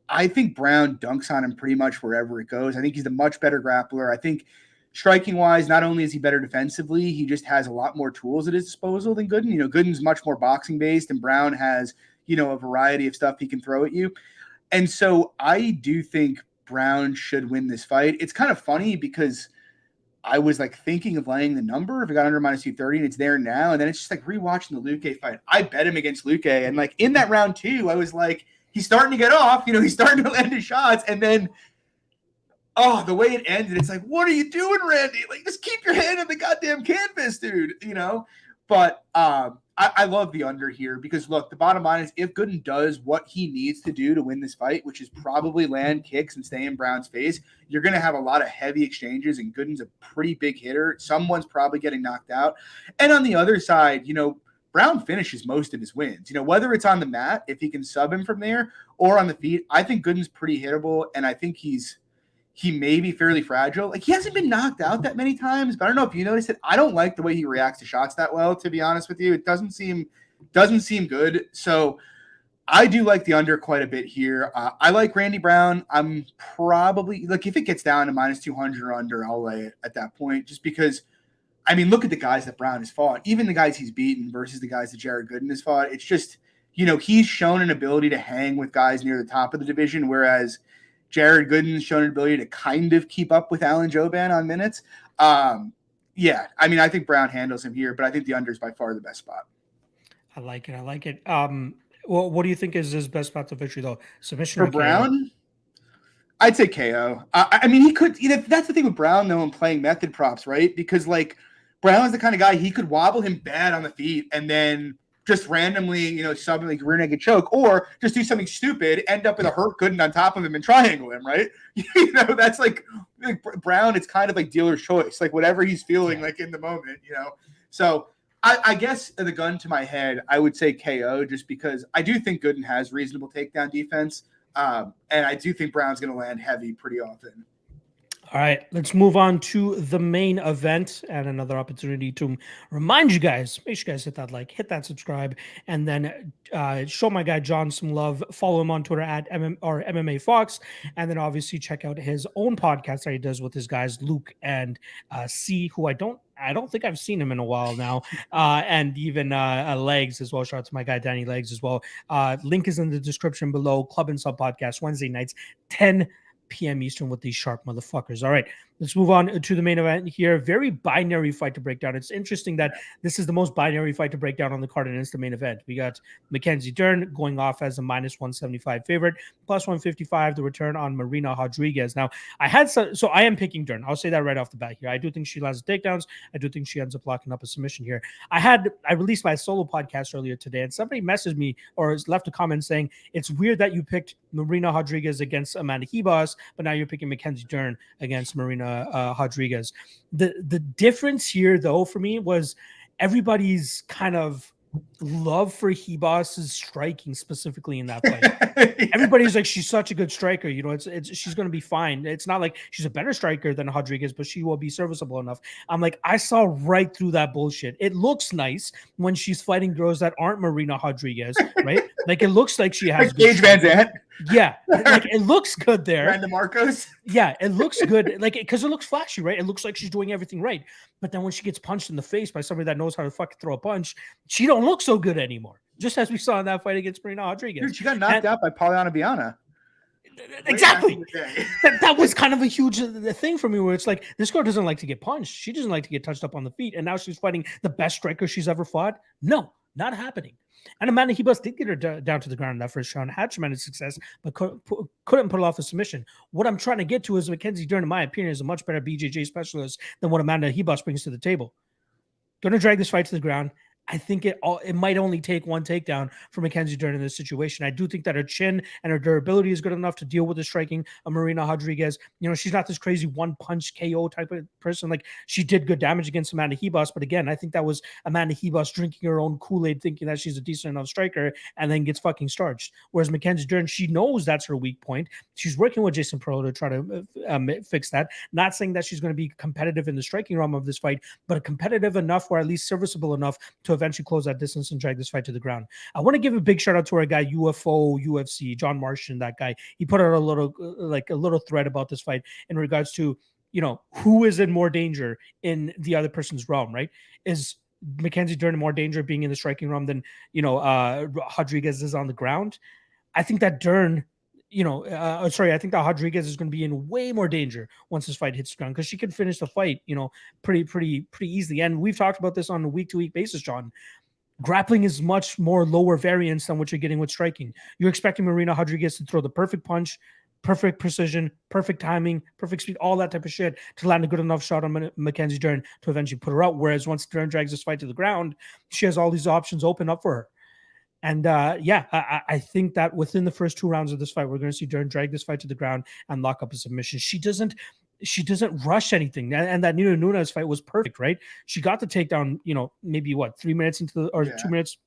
I think Brown dunks on him pretty much wherever it goes. I think he's a much better grappler. I think striking wise, not only is he better defensively, he just has a lot more tools at his disposal than Gooden. You know, Gooden's much more boxing based, and Brown has, you know, a variety of stuff he can throw at you. And so I do think Brown should win this fight. It's kind of funny because I was like thinking of laying the number if it got under minus 230 and it's there now. And then it's just like rewatching the Luque fight. I bet him against Luque. And like in that round two, I was like, he's starting to get off, you know, he's starting to land his shots. And then oh, the way it ended, it's like, what are you doing, Randy? Like, just keep your hand on the goddamn canvas, dude. You know. But um, I, I, love the under here because look, the bottom line is if Gooden does what he needs to do to win this fight, which is probably land kicks and stay in Brown's face, you're going to have a lot of heavy exchanges, and Gooden's a pretty big hitter. Someone's probably getting knocked out. And on the other side, you know, Brown finishes most of his wins. You know, whether it's on the mat, if he can sub him from there, or on the feet, I think Gooden's pretty hittable, and I think he's he may be fairly fragile. Like he hasn't been knocked out that many times, but I don't know if you noticed it. I don't like the way he reacts to shots that well, to be honest with you. It doesn't seem doesn't seem good. So I do like the under quite a bit here. Uh, I like Randy Brown. I'm probably like if it gets down to minus 200 or under, I'll lay it at that point just because I mean, look at the guys that Brown has fought, even the guys he's beaten versus the guys that Jared Gooden has fought. It's just, you know, he's shown an ability to hang with guys near the top of the division, whereas Jared Gooden's shown an ability to kind of keep up with Alan Jouban on minutes. Um, yeah, I mean, I think Brown handles him here, but I think the under is by far the best spot. I like it. I like it. Um, well, what do you think is his best spot to victory though? Submission for Brown? I'd say KO. I, I mean, he could. You know, that's the thing with Brown though, and playing method props, right? Because like Brown is the kind of guy he could wobble him bad on the feet and then just randomly, you know, sub like rear naked choke, or just do something stupid, end up with a hurt Gooden on top of him and triangle him, right? you know, that's like, like Brown. It's kind of like dealer's choice, like whatever he's feeling like in the moment, you know. So I, I, guess the gun to my head, I would say KO, just because I do think Gooden has reasonable takedown defense, um, and I do think Brown's going to land heavy pretty often. All right, let's move on to the main event and another opportunity to remind you guys. Make sure you guys hit that like, hit that subscribe, and then uh, show my guy John some love. Follow him on Twitter at MM or MMA Fox, and then obviously check out his own podcast that he does with his guys Luke and uh, C, who I don't I don't think I've seen him in a while now. Uh, and even uh, uh, Legs as well. Shout out to my guy Danny Legs as well. Uh, link is in the description below. Club and Sub Podcast Wednesday nights, 10 p.m. Eastern with these sharp motherfuckers. All right, let's move on uh, to the main event here. Very binary fight to break down. It's interesting that this is the most binary fight to break down on the card, and it's the main event. We got Mackenzie Dern going off as a minus 175 favorite, plus 155 the return on Marina Rodriguez. Now, I had some, so I am picking Dern. I'll say that right off the bat here. I do think she lands the takedowns. I do think she ends up locking up a submission here. I had I released my solo podcast earlier today, and somebody messaged me or left a comment saying it's weird that you picked Marina Rodriguez against Amanda Ribas but now you're picking Mackenzie Dern against Marina uh, Rodriguez. The the difference here, though, for me was everybody's kind of love for Ribas's striking specifically in that fight. yeah. Everybody's like, she's such a good striker. You know, it's it's she's going to be fine. It's not like she's a better striker than Rodriguez, but she will be serviceable enough. I'm like, I saw right through that bullshit. It looks nice when she's fighting girls that aren't Marina Rodriguez, right? Like it looks like she has. Paige VanZant. Yeah, like it looks good there. Randa Markos. Yeah, it looks good, like because it, it looks flashy, right? It looks like she's doing everything right. But then when she gets punched in the face by somebody that knows how to fucking throw a punch, she don't look so good anymore. Just as we saw in that fight against Marina Rodriguez. Dude, she got knocked and, out by Polyana Viana. Exactly. that, that was kind of a huge uh, thing for me where it's like this girl doesn't like to get punched. She doesn't like to get touched up on the feet. And now she's fighting the best striker she's ever fought. No, not happening. And Amanda Ribas did get her d- down to the ground in that first round, had tremendous success, but couldn't, couldn't pull off a submission. What I'm trying to get to is Mackenzie Dern, in my opinion, is a much better BJJ specialist than what Amanda Ribas brings to the table. Going to drag this fight to the ground. I think it all it might only take one takedown for Mackenzie Dern in this situation. I do think that her chin and her durability is good enough to deal with the striking of Marina Rodriguez. You know, she's not this crazy one punch KO type of person. Like she did good damage against Amanda Ribas, but again, I think that was Amanda Ribas drinking her own Kool-Aid, thinking that she's a decent enough striker, and then gets fucking starched. Whereas Mackenzie Dern, she knows that's her weak point. She's working with Jason Parillo to try to uh, um, fix that. Not saying that she's going to be competitive in the striking realm of this fight, but competitive enough or at least serviceable enough to eventually close that distance and drag this fight to the ground. I want to give a big shout out to our guy UFO UFC John Martian. That guy he put out a little uh, like a little thread about this fight in regards to you know who is in more danger in the other person's realm. Right? Is Mackenzie Dern more danger being in the striking realm than you know uh Rodriguez is on the ground? I think that Dern you know, uh, uh, sorry, I think that Rodriguez is going to be in way more danger once this fight hits the ground because she can finish the fight, you know, pretty, pretty, pretty easily. And we've talked about this on a week to week basis, John. Grappling is much more lower variance than what you're getting with striking. You're expecting Marina Rodriguez to throw the perfect punch, perfect precision, perfect timing, perfect speed, all that type of shit to land a good enough shot on Mackenzie Dern to eventually put her out. Whereas once Dern drags this fight to the ground, she has all these options open up for her. And uh, yeah, I, I, think that within the first two rounds of this fight, we're going to see Dern drag this fight to the ground and lock up a submission. She doesn't, she doesn't rush anything, and that Nina Nunes fight was perfect, right? She got the takedown, you know, maybe what three minutes into the or yeah. two minutes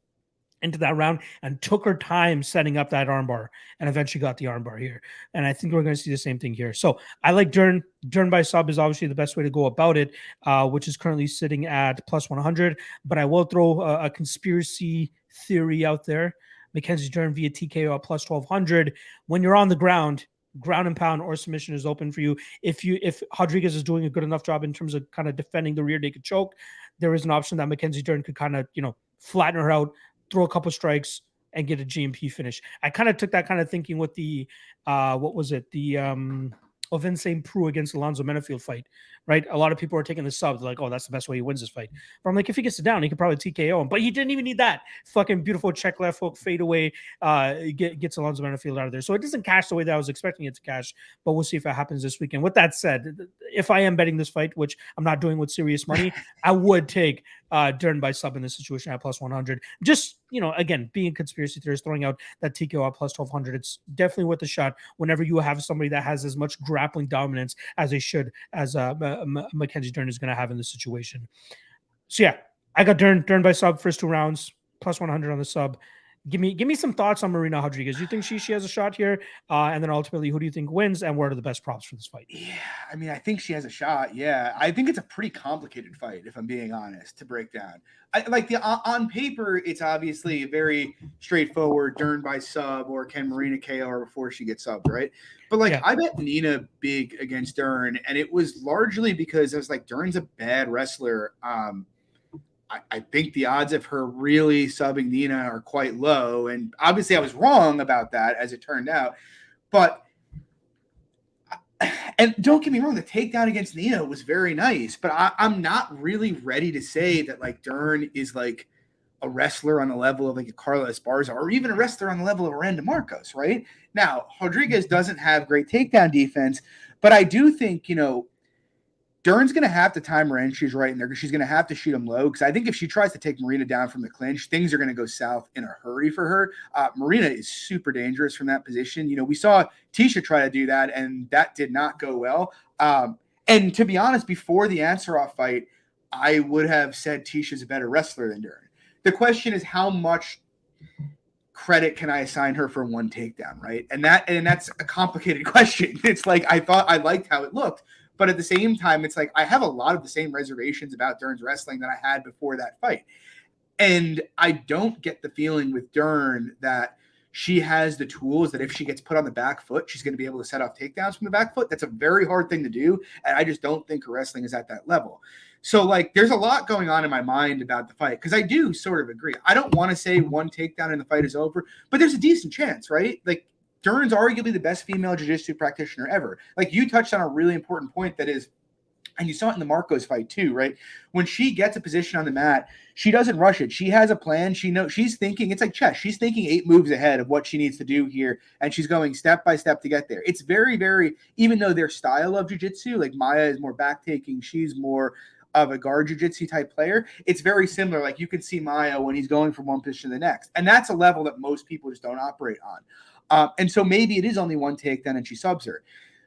into that round and took her time setting up that armbar and eventually got the armbar here. And I think we're going to see the same thing here. So I like Dern. Dern by sub is obviously the best way to go about it, uh, which is currently sitting at plus 100. But I will throw a, a conspiracy theory out there. Mackenzie Dern via TKO at plus 1200. When you're on the ground, ground and pound or submission is open for you. If you if Rodriguez is doing a good enough job in terms of kind of defending the rear naked choke, there is an option that Mackenzie Dern could kind of, you know, flatten her out, throw a couple strikes and get a GMP finish. I kind of took that kind of thinking with the uh what was it? The um Ovince Saint Preux against Alonzo Menifield fight, right? A lot of people are taking the sub, like, oh, that's the best way he wins this fight. But I'm like, if he gets it down, he could probably TKO him. But he didn't even need that. Fucking beautiful check left hook, fade away, uh, get, gets Alonzo Menifield out of there. So it doesn't cash the way that I was expecting it to cash. But we'll see if it happens this weekend. With that said, if I am betting this fight, which I'm not doing with serious money, I would take uh Dern by sub in this situation at plus 100. Just you know, again, being a conspiracy theorists, throwing out that TKO at plus 1200. It's definitely worth a shot whenever you have somebody that has as much grappling dominance as they should, as uh, M- M- Mackenzie Dern is going to have in this situation. So yeah, I got Dern Dern by sub first two rounds plus 100 on the sub. Give me give me some thoughts on Marina Rodriguez. Do you think she she has a shot here, uh, and then ultimately, who do you think wins, and what are the best props for this fight? Yeah, I mean, I think she has a shot. Yeah, I think it's a pretty complicated fight, if I'm being honest, to break down. I, like the on, paper, it's obviously very straightforward. Dern by sub, or can Marina KO her before she gets subbed, right? But like, Yeah. I bet Nina big against Dern, and it was largely because I was like, Dern's a bad wrestler. Um, I, think the odds of her really subbing Nina are quite low, and obviously, I was wrong about that, as it turned out. But and don't get me wrong, the takedown against Nina was very nice, but I, I'm not really ready to say that like Dern is like a wrestler on the level of like a Carla Esparza or even a wrestler on the level of a Randa Markos, right? Now, Rodriguez doesn't have great takedown defense, but I do think, you know, Dern's going to have to time her entries right in there because she's going to have to shoot him low. Because I think if she tries to take Marina down from the clinch, things are going to go south in a hurry for her. Uh, Marina is super dangerous from that position. You know, we saw Tecia try to do that, and that did not go well. Um, and to be honest, before the Ansaroff fight, I would have said Tecia's a better wrestler than Dern. The question is how much credit can I assign her for one takedown, right? And that and that's a complicated question. It's like I thought I liked how it looked, but at the same time, it's like I have a lot of the same reservations about Dern's wrestling that I had before that fight. And I don't get the feeling with Dern that she has the tools that if she gets put on the back foot, she's going to be able to set off takedowns from the back foot. That's a very hard thing to do. And I just don't think her wrestling is at that level. So, like, there's a lot going on in my mind about the fight because I do sort of agree. I don't want to say one takedown and the fight is over, but there's a decent chance, right? Like, Dern's arguably the best female jiu-jitsu practitioner ever. Like, you touched on a really important point that is, and you saw it in the Markos fight too, right? When she gets a position on the mat, she doesn't rush it. She has a plan. She knows she's thinking. It's like chess. She's thinking eight moves ahead of what she needs to do here, and she's going step by step to get there. It's very, very. Even though their style of jujitsu, like Maia is more back taking, she's more of a guard jujitsu type player. It's very similar. Like you can see Maia when he's going from one position to the next, and that's a level that most people just don't operate on. Um, and so maybe it is only one take then and she subs her.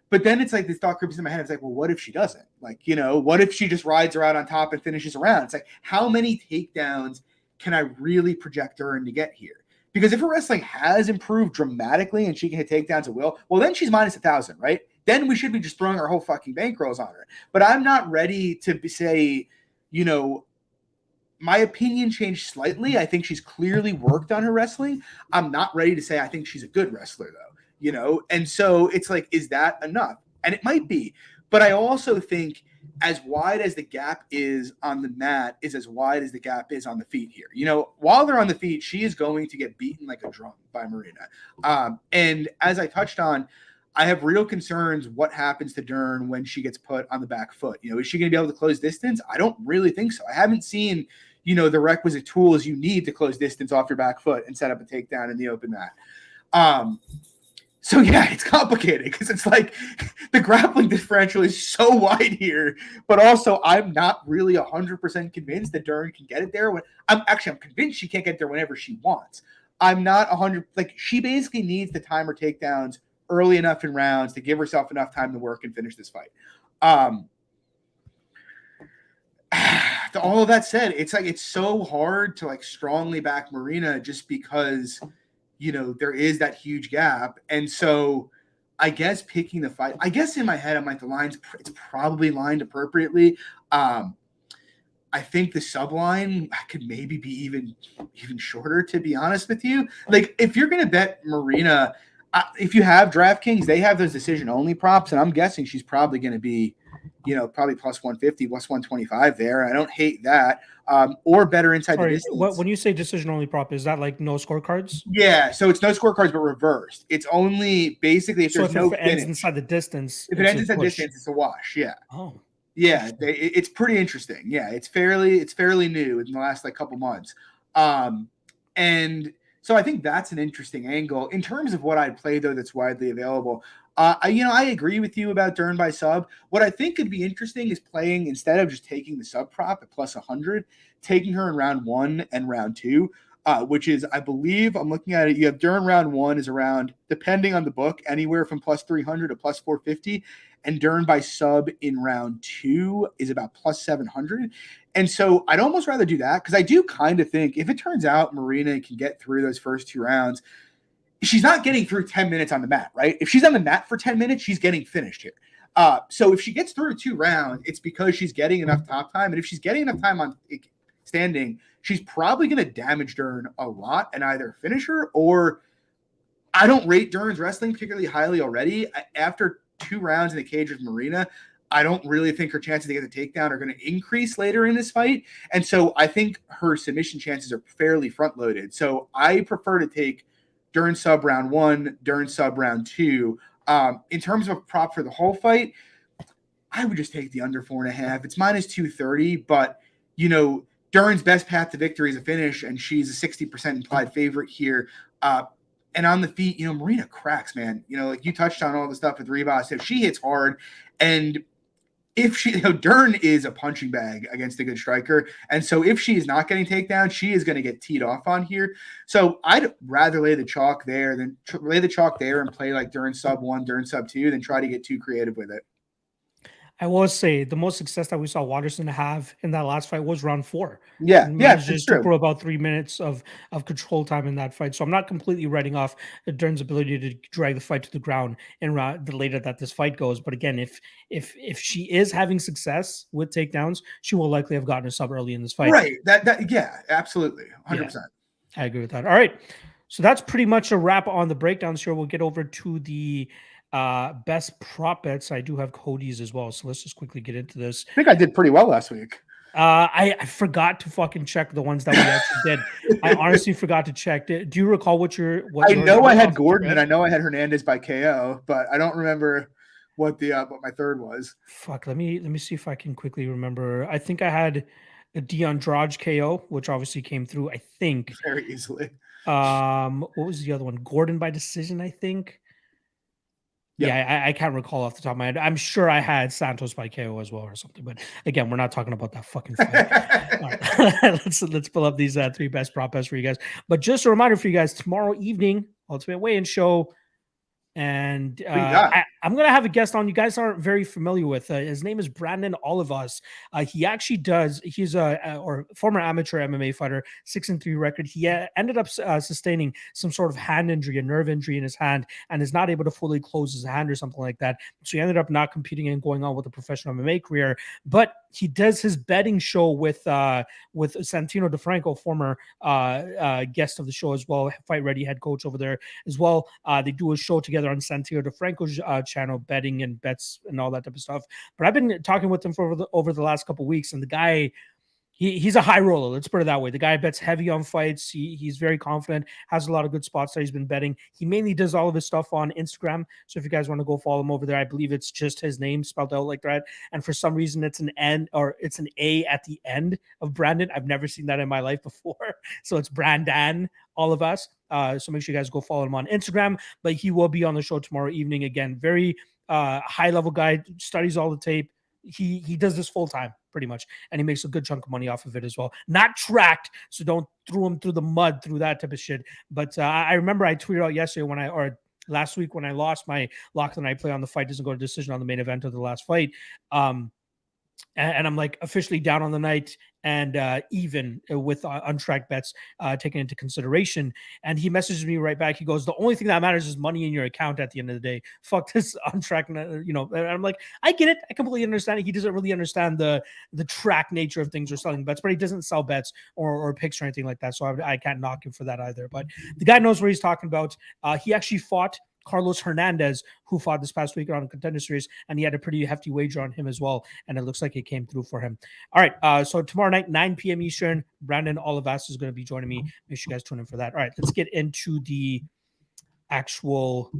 But then it's like this thought creeps in my head. It's like, well, what if she doesn't? Like, you know, what if she just rides her out on top and finishes around? It's like, how many takedowns can I really project her in to get here? Because if her wrestling has improved dramatically and she can hit takedowns at will, well, then she's minus a thousand, right? Then we should be just throwing our whole fucking bankrolls on her. But I'm not ready to say, you know, my opinion changed slightly. I think she's clearly worked on her wrestling. I'm not ready to say I think she's a good wrestler though, you know? And so it's like, is that enough? And it might be. But I also think as wide as the gap is on the mat is as wide as the gap is on the feet here. You know, while they're on the feet, she is going to get beaten like a drum by Marina. Um, and as I touched on, I have real concerns what happens to Dern when she gets put on the back foot. You know, is she going to be able to close distance? I don't really think so. I haven't seen, you know, the requisite tools you need to close distance off your back foot and set up a takedown in the open mat. Um, so yeah, it's complicated because it's like the grappling differential is so wide here, but also I'm not really hundred percent convinced that Dern can get it there. When I'm actually I'm convinced she can't get there whenever she wants. I'm not hundred like she basically needs to time her takedowns early enough in rounds to give herself enough time to work and finish this fight. Um, all of that said, it's like it's so hard to like strongly back Marina just because you know there is that huge gap, and so I guess picking the fight. I guess in my head, I'm like the lines. It's probably lined appropriately. Um, I think the subline could maybe be even even shorter. To be honest with you, like if you're gonna bet Marina, uh, if you have DraftKings, they have those decision only props, and I'm guessing she's probably to be you know, probably plus 150, plus 125 there. I don't hate that. Um, or better inside Sorry, the distance. what, when you say decision only prop, is that like no scorecards? yeah, so it's no scorecards, but reversed. It's only basically if So there's if no it ends inside the distance, If it ends inside push. distance, it's a wash. Yeah. Oh, Yeah, they, it's pretty interesting. Yeah, it's fairly it's fairly new in the last like couple months. Um, and so I think that's an interesting angle in terms of what I'd play though. That's widely available. Uh, I, you know, I agree with you about Dern by sub. What I think could be interesting is playing instead of just taking the sub prop at plus 100, taking her in round one and round two, uh, which is, I believe, I'm looking at it. You have Dern round one is around, depending on the book, anywhere from plus 300 to plus 450 and Dern by sub in round two is about plus 700. And so I'd almost rather do that because I do kind of think if it turns out Marina can get through those first two rounds, she's not getting through 10 minutes on the mat, right? If she's on the mat for 10 minutes, she's getting finished here. Uh, so if she gets through two rounds, it's because she's getting enough top time. And if she's getting enough time on standing, she's probably going to damage Dern a lot and either finish her or I don't rate Dern's wrestling particularly highly already. After two rounds in the cage with Marina, I don't really think her chances to get the takedown are going to increase later in this fight. And so I think her submission chances are fairly front loaded. So I prefer to take Dern sub round one, Dern sub round two. Um, in terms of prop for the whole fight, I would just take the under four and a half. It's minus 230, but you know, Dern's best path to victory is a finish, and she's a 60% implied favorite here. Uh, and on the feet, you know, Marina cracks, man. You know, like you touched on all the stuff with Ribas. If she hits hard, and if she, you know, Dern is a punching bag against a good striker, and so if she is not getting takedown, she is going to get teed off on here. So I'd rather lay the chalk there than lay the chalk there and play like Dern sub one, Dern sub two, than try to get too creative with it. I will say the most success that we saw Waterson have in that last fight was round four. Yeah, And yeah, just took true. about three minutes of of control time in that fight. So I'm not completely writing off Dern's ability to drag the fight to the ground in round the later that this fight goes. But again, if if if she is having success with takedowns, she will likely have gotten a sub early in this fight. Right. That that yeah, absolutely, hundred Yeah. percent. I agree with that. All right. So that's pretty much a wrap on the breakdowns here. We'll get over to the uh best prop bets. I do have Cody's as well. So let's just quickly get into this. I think I did pretty well last week. Uh I, I forgot to fucking check the ones that we actually did. I honestly forgot to check. Do do you recall what your what I know I had Gordon and I know I had Hernandez by KO, but I don't remember what the uh, what my third was. Fuck, let me let me see if I can quickly remember. I think I had a Dion Draj KO, which obviously came through, I think. Very easily. Um, what was the other one? Gordon by decision, I think. Yeah. Yeah, I, I can't recall off the top of my head. I'm sure I had Santos by KO as well or something. But again, we're not talking about that fucking fight. Right. let's let's pull up these uh, three best prop bets for you guys. But just a reminder for you guys: tomorrow evening, Ultimate Weigh-In Show, and uh. I, I'm gonna have a guest on. You guys aren't very familiar with. Uh, his name is Brandon Olivas. Uh, he actually does. He's a, a or former amateur MMA fighter, six and three record. He uh, ended up uh, sustaining some sort of hand injury, a nerve injury in his hand, and is not able to fully close his hand or something like that. So he ended up not competing and going on with a professional MMA career. But he does his betting show with uh, with Santino DeFranco, former uh, uh, guest of the show as well, fight ready head coach over there as well. Uh, they do a show together on Santino DeFranco's uh, channel, betting and bets and all that type of stuff. But I've been talking with him for over the, over the last couple weeks, and the guy. He, he's a high roller. Let's put it that way. The guy bets heavy on fights. He, he's very confident. Has a lot of good spots that he's been betting. He mainly does all of his stuff on Instagram. So if you guys want to go follow him over there, I believe it's just his name spelled out like that. And for some reason, it's an N or it's an A at the end of Brandon. I've never seen that in my life before. So it's Brandon, all of us. Uh, so make sure you guys go follow him on Instagram. But he will be on the show tomorrow evening again. Very uh, high level guy, studies all the tape. He he does this full time pretty much, and he makes a good chunk of money off of it as well. Not tracked, so don't throw him through the mud through that type of shit. But uh, I remember I tweeted out yesterday when I or last week when I lost my lock the night play on the fight doesn't go to decision on the main event of the last fight. Um, and, and I'm like officially down on the night and uh, even uh, with uh, untracked bets uh, taken into consideration. And he messages me right back. He goes, "The only thing that matters is money in your account at the end of the day. Fuck this untracked, uh, you know." And I'm like, I get it. I completely understand it. He doesn't really understand the the track nature of things or selling bets, but he doesn't sell bets or, or picks or anything like that. So I, I can't knock him for that either. But the guy knows what he's talking about. Uh, he actually fought Carlos Hernandez, who fought this past week on Contender Series, and he had a pretty hefty wager on him as well, and it looks like it came through for him. All right, uh, so tomorrow night, 9 p.m. Eastern, Brandon Olivas is going to be joining me. Make sure you guys tune in for that. All right, let's get into the actual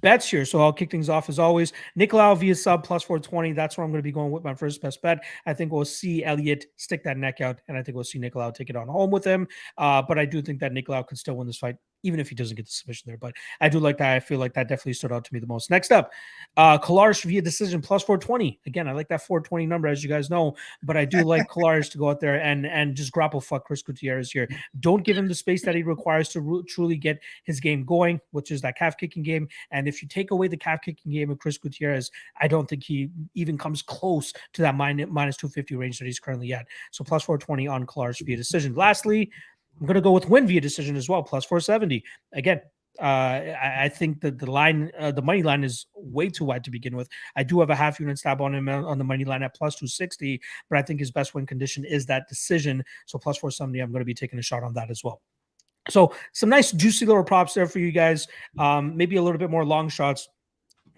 bets here. So I'll kick things off as always. Nicolau via sub plus 420. That's where I'm going to be going with my first best bet. I think we'll see Elliott stick that neck out, and I think we'll see Nicolau take it on home with him. Uh, but I do think that Nicolau could still win this fight even if he doesn't get the submission there. But I do like that. I feel like that definitely stood out to me the most. Next up, uh Colares via decision plus 420. Again, I like that 420 number, as you guys know, but I do like Colares to go out there and and just grapple fuck Chris Gutierrez here. Don't give him the space that he requires to re- truly get his game going, which is that calf kicking game. And if you take away the calf kicking game of Chris Gutierrez, I don't think he even comes close to that minus, minus 250 range that he's currently at. So plus 420 on Colares via decision. Lastly, I'm going to go with Winn via decision as well, plus 470. Again, uh, I, I, think that the line, uh, the money line is way too wide to begin with. I do have a half unit stab on him on the money line at plus 260, but I think his best win condition is that decision. So plus 470, I'm going to be taking a shot on that as well. So some nice juicy little props there for you guys. Um, maybe a little bit more long shots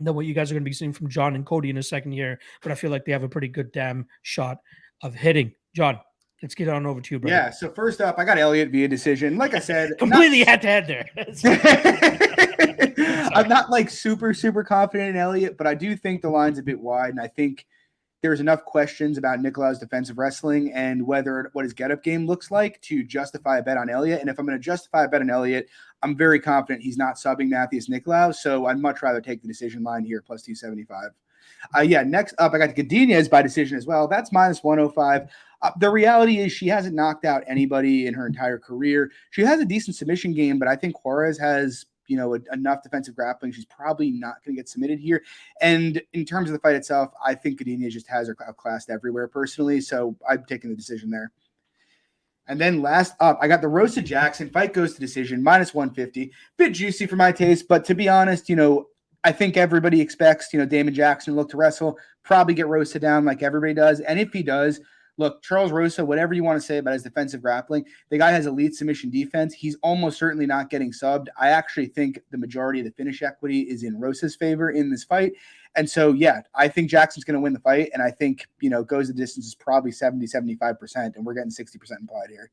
than what you guys are going to be seeing from John and Cody in a second year, but I feel like they have a pretty good damn shot of hitting. John, Let's get on over to you, bro. Yeah. So first up, I got Elliott via decision. Like I said, completely head to head there. I'm not like super super confident in Elliott, but I do think the line's a bit wide, and I think there's enough questions about Nicolau's defensive wrestling and whether what his getup game looks like to justify a bet on Elliott. And if I'm going to justify a bet on Elliott, I'm very confident he's not subbing Matheus Nicolau. So I'd much rather take the decision line here plus 275. Uh, yeah, next up, I got Godinez by decision as well. That's minus 105. Uh, the reality is she hasn't knocked out anybody in her entire career. She has a decent submission game, but I think Juarez has you know a, enough defensive grappling. She's probably not going to get submitted here. And in terms of the fight itself, I think Godinez just has her outclassed everywhere personally. So I'm taking the decision there. And then last up, I got the Rosa Jackson fight goes to decision minus 150. Bit juicy for my taste, but to be honest, you know, I think everybody expects, you know, Damon Jackson to look to wrestle, probably get Rosa down like everybody does. And if he does, look, Charles Rosa, whatever you want to say about his defensive grappling, the guy has elite submission defense. He's almost certainly not getting subbed. I actually think the majority of the finish equity is in Rosa's favor in this fight. And so, yeah, I think Jackson's going to win the fight. And I think, you know, goes the distance is probably 70, 75%. And we're getting 60% implied here.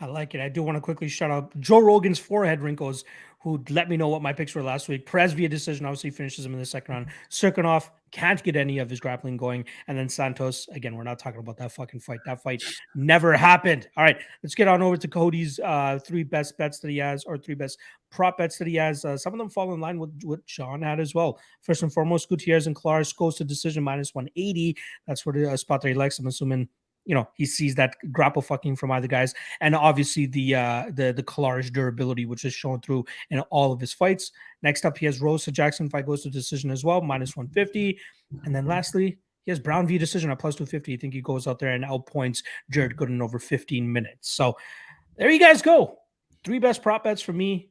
I like it. I do want to quickly shout out Joe Rogan's forehead wrinkles, who let me know what my picks were last week. Perez via decision obviously finishes him in the second round. Cirkunov can't get any of his grappling going. And then Santos, again, we're not talking about that fucking fight. That fight never happened. All right, let's get on over to Cody's uh, three best bets that he has, or three best prop bets that he has. Uh, some of them fall in line with what Sean had as well. First and foremost, Gutierrez and Colares goes to decision minus 180. That's where the uh, spot that he likes. I'm assuming you know he sees that grapple fucking from other guys and obviously the uh the the Colares durability which is shown through in all of his fights. Next up he has Rosa Jackson fight goes to decision as well minus 150 and then lastly he has Brown v decision at plus 250 I think he goes out there and outpoints Jared Gooden over 15 minutes. So there you guys go. Three best prop bets for me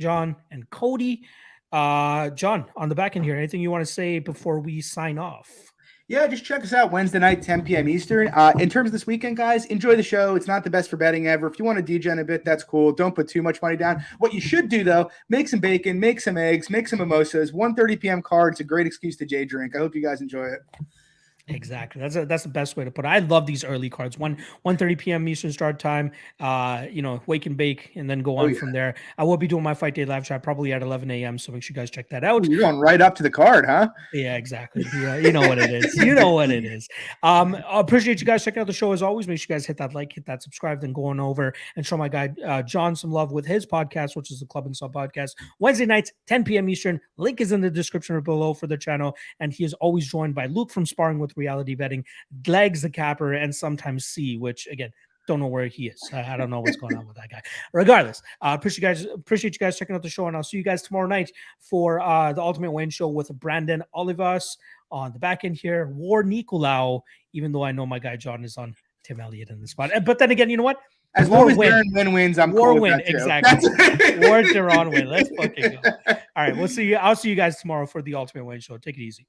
John and Cody. Uh John on the back end here anything you want to say before we sign off yeah, just check us out Wednesday night, 10 p.m. Eastern. Uh, in terms of this weekend, guys, enjoy the show. It's not the best for betting ever. If you want to degen a bit, that's cool. Don't put too much money down. What you should do, though, make some bacon, make some eggs, make some mimosas. 1.30 p.m. card. It's a great excuse to J drink. I hope you guys enjoy it. Exactly. That's a, that's the best way to put it. I love these early cards. One 1 30 p.m. Eastern start time. Uh, you know, wake and bake and then go oh, on oh, yeah. from there. I will be doing my fight day live chat probably at 11 a.m. So make sure you guys check that out. You're going right up to the card, huh? Yeah, exactly. Yeah, you know what it is. You know what it is. Um, I appreciate you guys checking out the show as always. Make sure you guys hit that like, hit that subscribe, then going over and show my guy uh, John some love with his podcast, which is the Club and Sub podcast. Wednesday nights, 10 p.m. Eastern. Link is in the description below for the channel. And he is always joined by Luke from Sparring with Reality Betting Legs the capper, and sometimes C, which again, don't know where he is. I, I don't know what's going on with that guy. Regardless, uh, appreciate you guys. Appreciate you guys checking out the show, and I'll see you guys tomorrow night for uh, the Ultimate Wayne Show with Brandon Olivas on the back end here. War Nicolau, even though I know my guy John is on Tim Elliott in the spot, but then again, you know what? As War long as win. win wins, I'm War cool win exactly. War Deron Winn. Let's fucking go. All right, we'll see you. I'll see you guys tomorrow for the Ultimate Wayne Show. Take it easy.